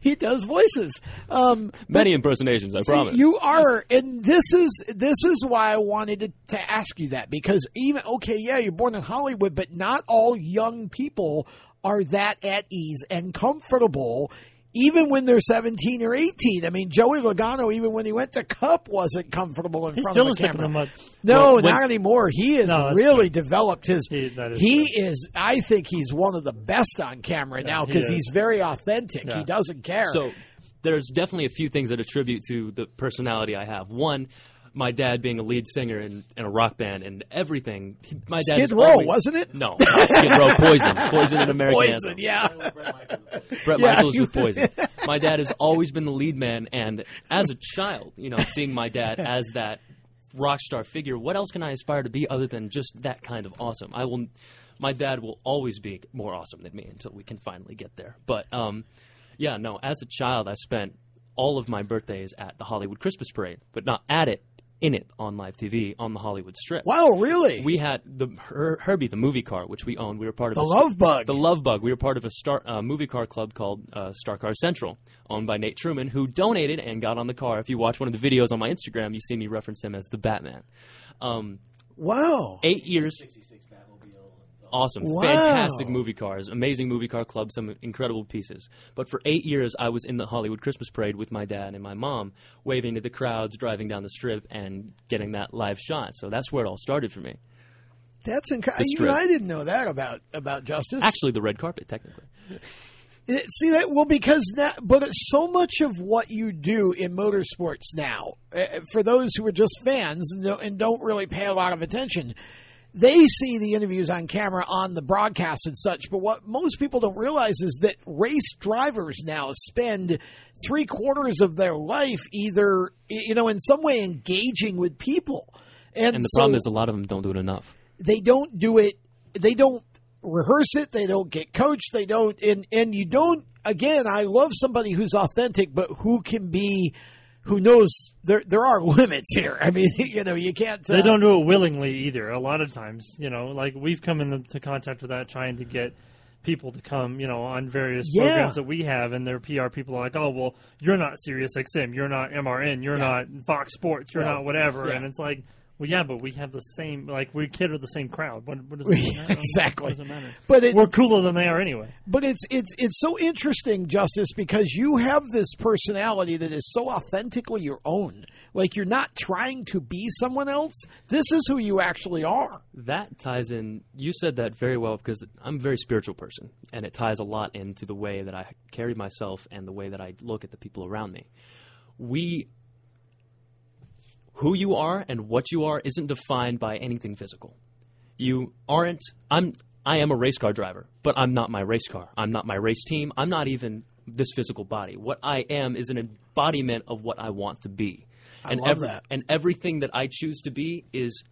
he does voices. Um, many impersonations, I see, promise. you are, and this is this is why I wanted to, to ask you that because even okay, yeah, you're born in Hollywood, but not all young people are that at ease and comfortable. Even when they're 17 or 18. I mean, Joey Logano, even when he went to Cup, wasn't comfortable in He front still of is a sticking camera. the mud. No, when- not anymore. He has No, that's really developed his. He- that is He is. I think he's one of the best on camera now because is. he's very authentic. He doesn't care. So there's definitely a few things that attribute to the personality I have. One, my dad being a lead singer in, in a rock band and everything. He- My dad Skid Row, always- wasn't it? No, Skid Row. Poison, Poison in American Poison, Anthem. yeah. Brett Yeah, Michaels with Poison. My dad has always been the lead man, and as a child, you know, seeing my dad as that rock star figure, what else can I aspire to be other than just that kind of awesome? I will. My dad will always be more awesome than me until we can finally get there. But um, yeah, no. As a child, I spent all of my birthdays at the Hollywood Christmas Parade, but not at it, in it on live TV on the Hollywood Strip. Wow, really? We had the Her- Herbie, the movie car, which we owned. We were part of The a Love Bug. The Love Bug. We were part of a star uh, movie car club called uh, Star Car Central, owned by Nate Truman, who donated and got on the car. If you watch one of the videos on my Instagram, you see me reference him as the Batman. Um, wow. Eight years. Awesome, Wow. fantastic movie cars, amazing movie car club, some incredible pieces. But for eight years, I was in the Hollywood Christmas Parade with my dad and my mom, waving to the crowds, driving down the strip, and getting that live shot. So that's where it all started for me. That's incredible. I didn't know that about about Justice. Actually, the red carpet, technically. See that well because that, but it's so much of what you do in motorsports now. uh, For those who are just fans and don't really pay a lot of attention, they see the interviews on camera on the broadcast and such. But what most people don't realize is that race drivers now spend three quarters of their life either you know in some way engaging with people, and, And the so problem is, a lot of them don't do it enough. they don't do it they don't rehearse it they don't get coached they don't and and you don't again i love somebody who's authentic but who can be who knows there there are limits here i mean you know you can't uh, They don't do it willingly either. A lot of times, you know, like we've come into contact with that trying to get people to come, you know, on various Yeah. programs that we have, and their PR people are like, "Oh, well, you're not Sirius XM, you're not MRN, you're Yeah. not Fox Sports, you're Yeah. not whatever," and it's like. Well, yeah, but we have the same. Like we cater to the same crowd. What, what does it matter? exactly. What does it matter? But it- we're cooler than they are anyway. But it's it's it's so interesting, Justice, because you have this personality that is so authentically your own. Like you're not trying to be someone else. This is who you actually are. That ties in. You said that very well because I'm a very spiritual person, and it ties a lot into the way that I carry myself and the way that I look at the people around me. We, who you are and what you are, isn't defined by anything physical. You aren't. I'm. I am a race car driver, but I'm not my race car. I'm not my race team. I'm not even this physical body. What I am is an embodiment of what I want to be. I and love every- that. And everything that I choose to be is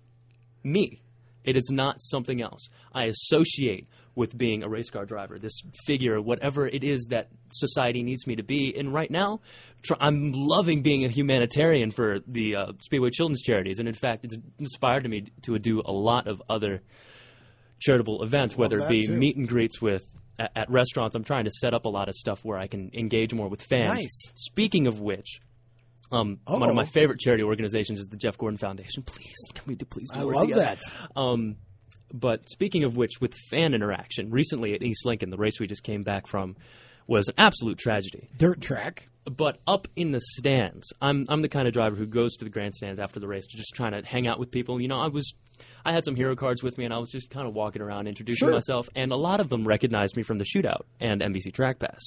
me. It is not something else. I associate with being a race car driver, this figure, whatever it is that society needs me to be. And right now, tr- I'm loving being a humanitarian for the uh, Speedway Children's Charities. And in fact, it's inspired me to do a lot of other charitable events, whether it be too. meet and greets with at, at restaurants. I'm trying to set up a lot of stuff where I can engage more with fans. Nice. Speaking of which, um, one of my favorite charity organizations is the Jeff Gordon Foundation. Please, can we do please? do I love together? that. Um, but speaking of which, with fan interaction, recently at East Lincoln, the race we just came back from was an absolute tragedy. Dirt track. But up in the stands, I'm I'm the kind of driver who goes to the grandstands after the race to just trying to hang out with people. You know, I was I had some hero cards with me, and I was just kind of walking around introducing Sure. myself, and a lot of them recognized me from the shootout and NBC Track Pass.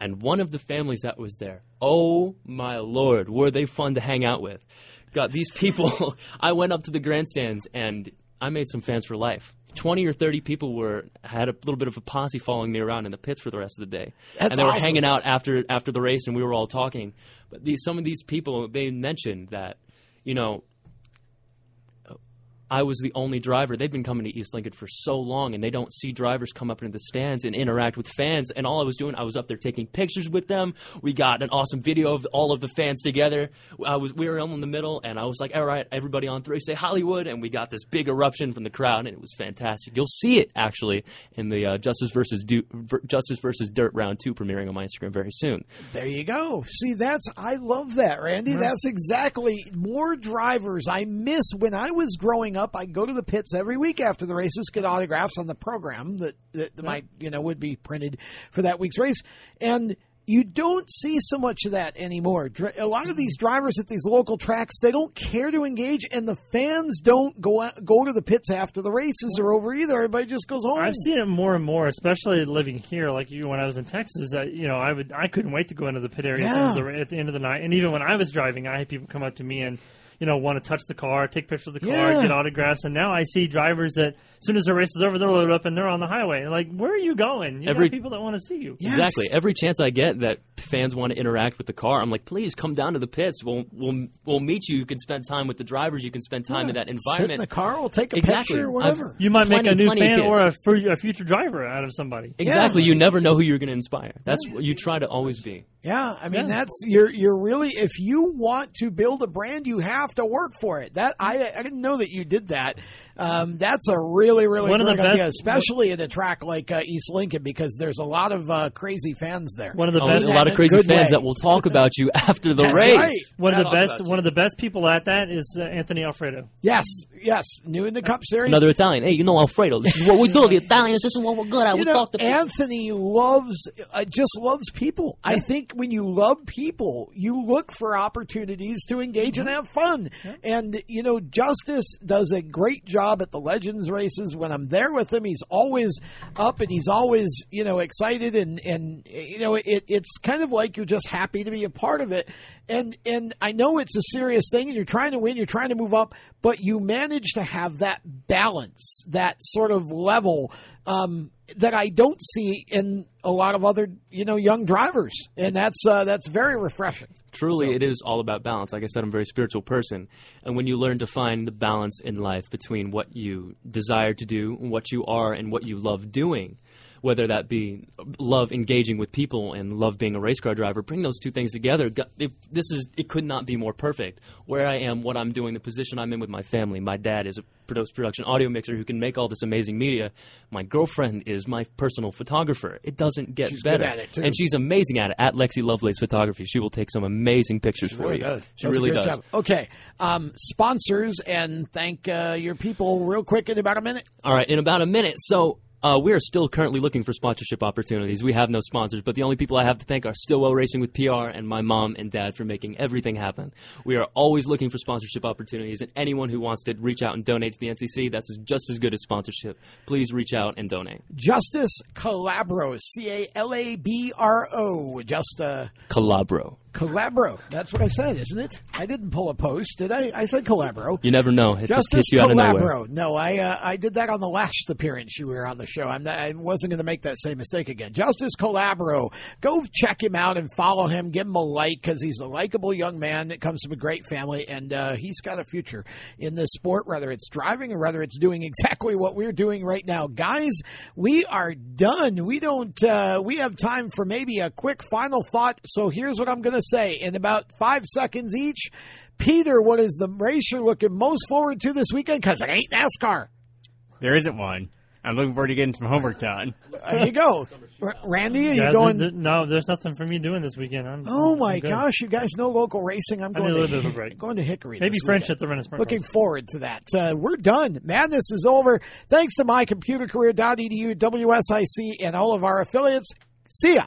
And one of the families that was there, oh my lord, were they fun to hang out with? God, these people. I went up to the grandstands and I made some fans for life. Twenty or thirty people were had a little bit of a posse following me around in the pits for the rest of the day, That's and they were awesome. hanging out after after the race, and we were all talking. But these some of these people they mentioned that you know I was the only driver. They've been coming to East Lincoln for so long, and they don't see drivers come up into the stands and interact with fans. And all I was doing, I was up there taking pictures with them. We got an awesome video of all of the fans together. I was we were in the middle, and I was like, "All right, everybody on three, say Hollywood!" And we got this big eruption from the crowd, and it was fantastic. You'll see it actually in the uh, Justice versus du- ver- Justice versus Dirt round two premiering on my Instagram very soon. There you go. See, that's I love that, Randy. That's exactly more drivers. I miss when I was growing up. I'd go to the pits every week after the races, get autographs on the program that that might you know would be printed for that week's race, and. You don't see so much of that anymore. A lot of these drivers at these local tracks, they don't care to engage, and the fans don't go out, go to the pits after the races are over either. Everybody just goes home. I've seen it more and more, especially living here. Like you, when I was in Texas, I, you know, I would, I couldn't wait to go into the pit area at, the end of the, at the end of the night. And even when I was driving, I had people come up to me and, you know, want to touch the car, take pictures of the car, Yeah. get autographs. And now I see drivers that, as soon as the race is over, they're loaded up and they're on the highway. Like, where are you going? You Every- got people that want to see you. Exactly. Every chance I get that fans want to interact with the car, I'm like, please come down to the pits. We'll we'll we'll meet you. You can spend time with the drivers. You can spend time in that environment. Sit in the car, we'll take a exactly. picture, whatever. I've- You might make a new fan or a, fu- a future driver out of somebody. Exactly. You never know who you're going to inspire. That's what you try to always be. Yeah, I mean Yeah. that's you're you're really if you want to build a brand, you have to work for it. That I I didn't know that you did that. Um, that's a really really One of great the idea, best- especially at a track like uh, East Lincoln because there's a lot of uh, crazy fans there. One of the Oh, best, a lot of crazy fans way. that will talk about you after the That's race. right. One of the best, one of the best people at that is uh, Anthony Alfredo. Yes, yes, new in the Cup Series. Another Italian. Hey, you know Alfredo. This is what we do. The Italians. This is what we're good at. you we know, talk to people. Anthony loves, uh, just loves people. I think when you love people, you look for opportunities to engage and have fun. And, you know, Justice does a great job at the Legends races. When I'm there with him, he's always up and he's always, you know, excited and, and, you know, it, it's kind of like you're just happy to be a part of it. And, and I know it's a serious thing and you're trying to win, you're trying to move up, but you manage to have that balance, that sort of level, um, that I don't see in a lot of other, you know, young drivers, and that's uh, that's very refreshing. Truly, it is all about balance. Like I said, I'm a very spiritual person. And when you learn to find the balance in life between what you desire to do, and what you are, and what you love doing, whether that be love engaging with people and love being a race car driver. Bring those two things together. If this is it could not be more perfect. Where I am, what I'm doing, the position I'm in with my family. My dad is a production audio mixer who can make all this amazing media. My girlfriend is my personal photographer. It doesn't get She's good better, at it, too. and she's amazing at it. At Lexi Lovelace Photography, she will take some amazing pictures for really you. does. She a really does. job. Okay, um, sponsors and thank uh, your people real quick in about a minute. All right, in about a minute. So uh, we are still currently looking for sponsorship opportunities. We have no sponsors, but the only people I have to thank are Stillwell Racing with PR and my mom and dad for making everything happen. We are always looking for sponsorship opportunities, and anyone who wants to reach out and donate to the NCC, that's just as good as sponsorship. Please reach out and donate. Justice Calabro, C A L A B R O. Just uh, Calabro. Calabro. That's what I said, isn't it? I didn't pull a post, did I? I said Calabro. You never know. It just Justice hits you out of nowhere. No, I uh, I did that on the last appearance you were on the show. I'm not, I wasn't going to make that same mistake again. Justice Calabro. Go check him out and follow him. Give him a like because he's a likable young man that comes from a great family and uh, he's got a future in this sport, whether it's driving or whether it's doing exactly what we're doing right now. Guys, we are done. We don't. Uh, we have time for maybe a quick final thought. So here's what I'm going to say in about five seconds each. Peter, what is the race you're looking most forward to this weekend? Because it ain't NASCAR. There isn't one. I'm looking forward to getting some homework done. There you go. R- Randy, are you Yeah, going? th- th- no, there's nothing for me doing this weekend. I'm, Oh my I'm gosh, you guys know local racing. I'm going need a to little bit of a break. going to Hickory. Maybe this French weekend. at the Renner Sprint Looking forward to that. Uh, we're done. Madness is over. Thanks to mycomputercareer.edu, WSIC, and all of our affiliates. See ya.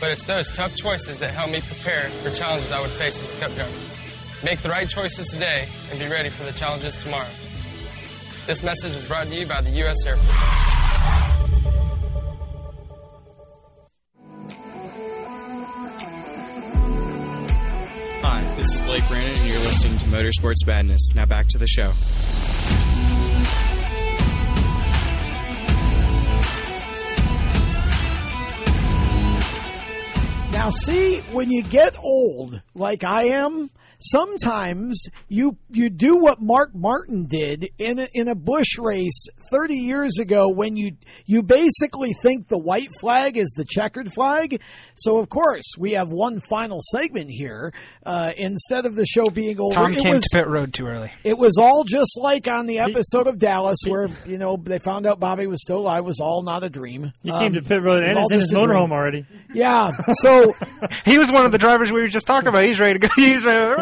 But it's those tough choices that help me prepare for challenges I would face as a cup driver. Make the right choices today and be ready for the challenges tomorrow. This message is brought to you by the U.S. Air Force. Hi, this is Blake Brandon, and you're listening to Motorsports Madness. Now back to the show. Now, see, when you get old, like I am, sometimes you you do what Mark Martin did in a, in a Busch race 30 years ago when you you basically think the white flag is the checkered flag. So of course we have one final segment here uh, instead of the show being over. Tom it came was, to pit road too early. it was all just like on the episode of Dallas where you know they found out Bobby was still alive. It was all not a dream. He Um, came to pit road it was and all is in just his a dream. motorhome already. Yeah. So he was one of the drivers we were just talking about. He's ready to go. He's ready.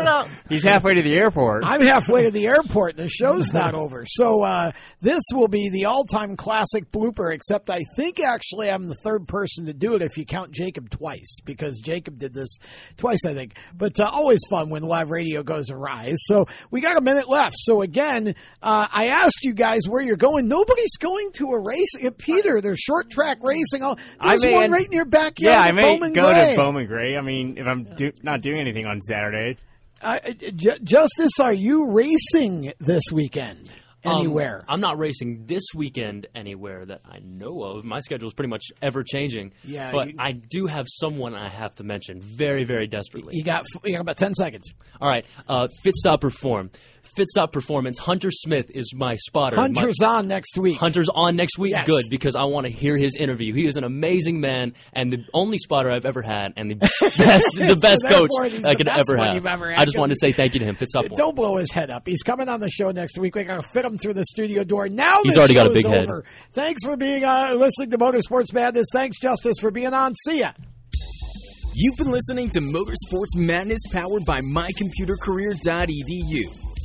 He's halfway to the airport. I'm halfway to the airport the show's not over. So uh, this will be the all-time classic blooper. Except I think actually I'm the third person to do it if you count Jacob twice because Jacob did this twice I think. But uh, always fun when live radio goes awry. So we got a minute left. So again, uh, I asked you guys where you're going. Nobody's going to a race. Uh, Peter, there's short track racing. Oh, I There's may one right in your backyard. Yeah, I may Bowman go Gray. to Bowman Gray. I mean, if I'm do- not doing anything on Saturday. Uh, J- Justice, are you racing this weekend Um, anywhere? I'm not racing this weekend anywhere that I know of. My schedule is pretty much ever changing. Yeah, but you- I do have someone I have to mention very, very desperately. you got you got about ten seconds. All right, uh, Fitstop Perform. Fitstop Performance. Hunter Smith is my spotter. Hunter's my, on next week. Hunter's on next week. Yes. Good because I want to hear his interview. He is an amazing man and the only spotter I've ever had, and the best, the So best coach I could ever have. ever had, I just wanted to say thank you to him. Fitstop. Perform. Don't blow his head up. He's coming on the show next week. We're going to fit him through the studio door. Now He's already got a show's big head. Thanks for being uh, listening to Motorsports Madness. Thanks, Justice, for being on. See ya. You've been listening to Motorsports Madness powered by mycomputercareer.edu.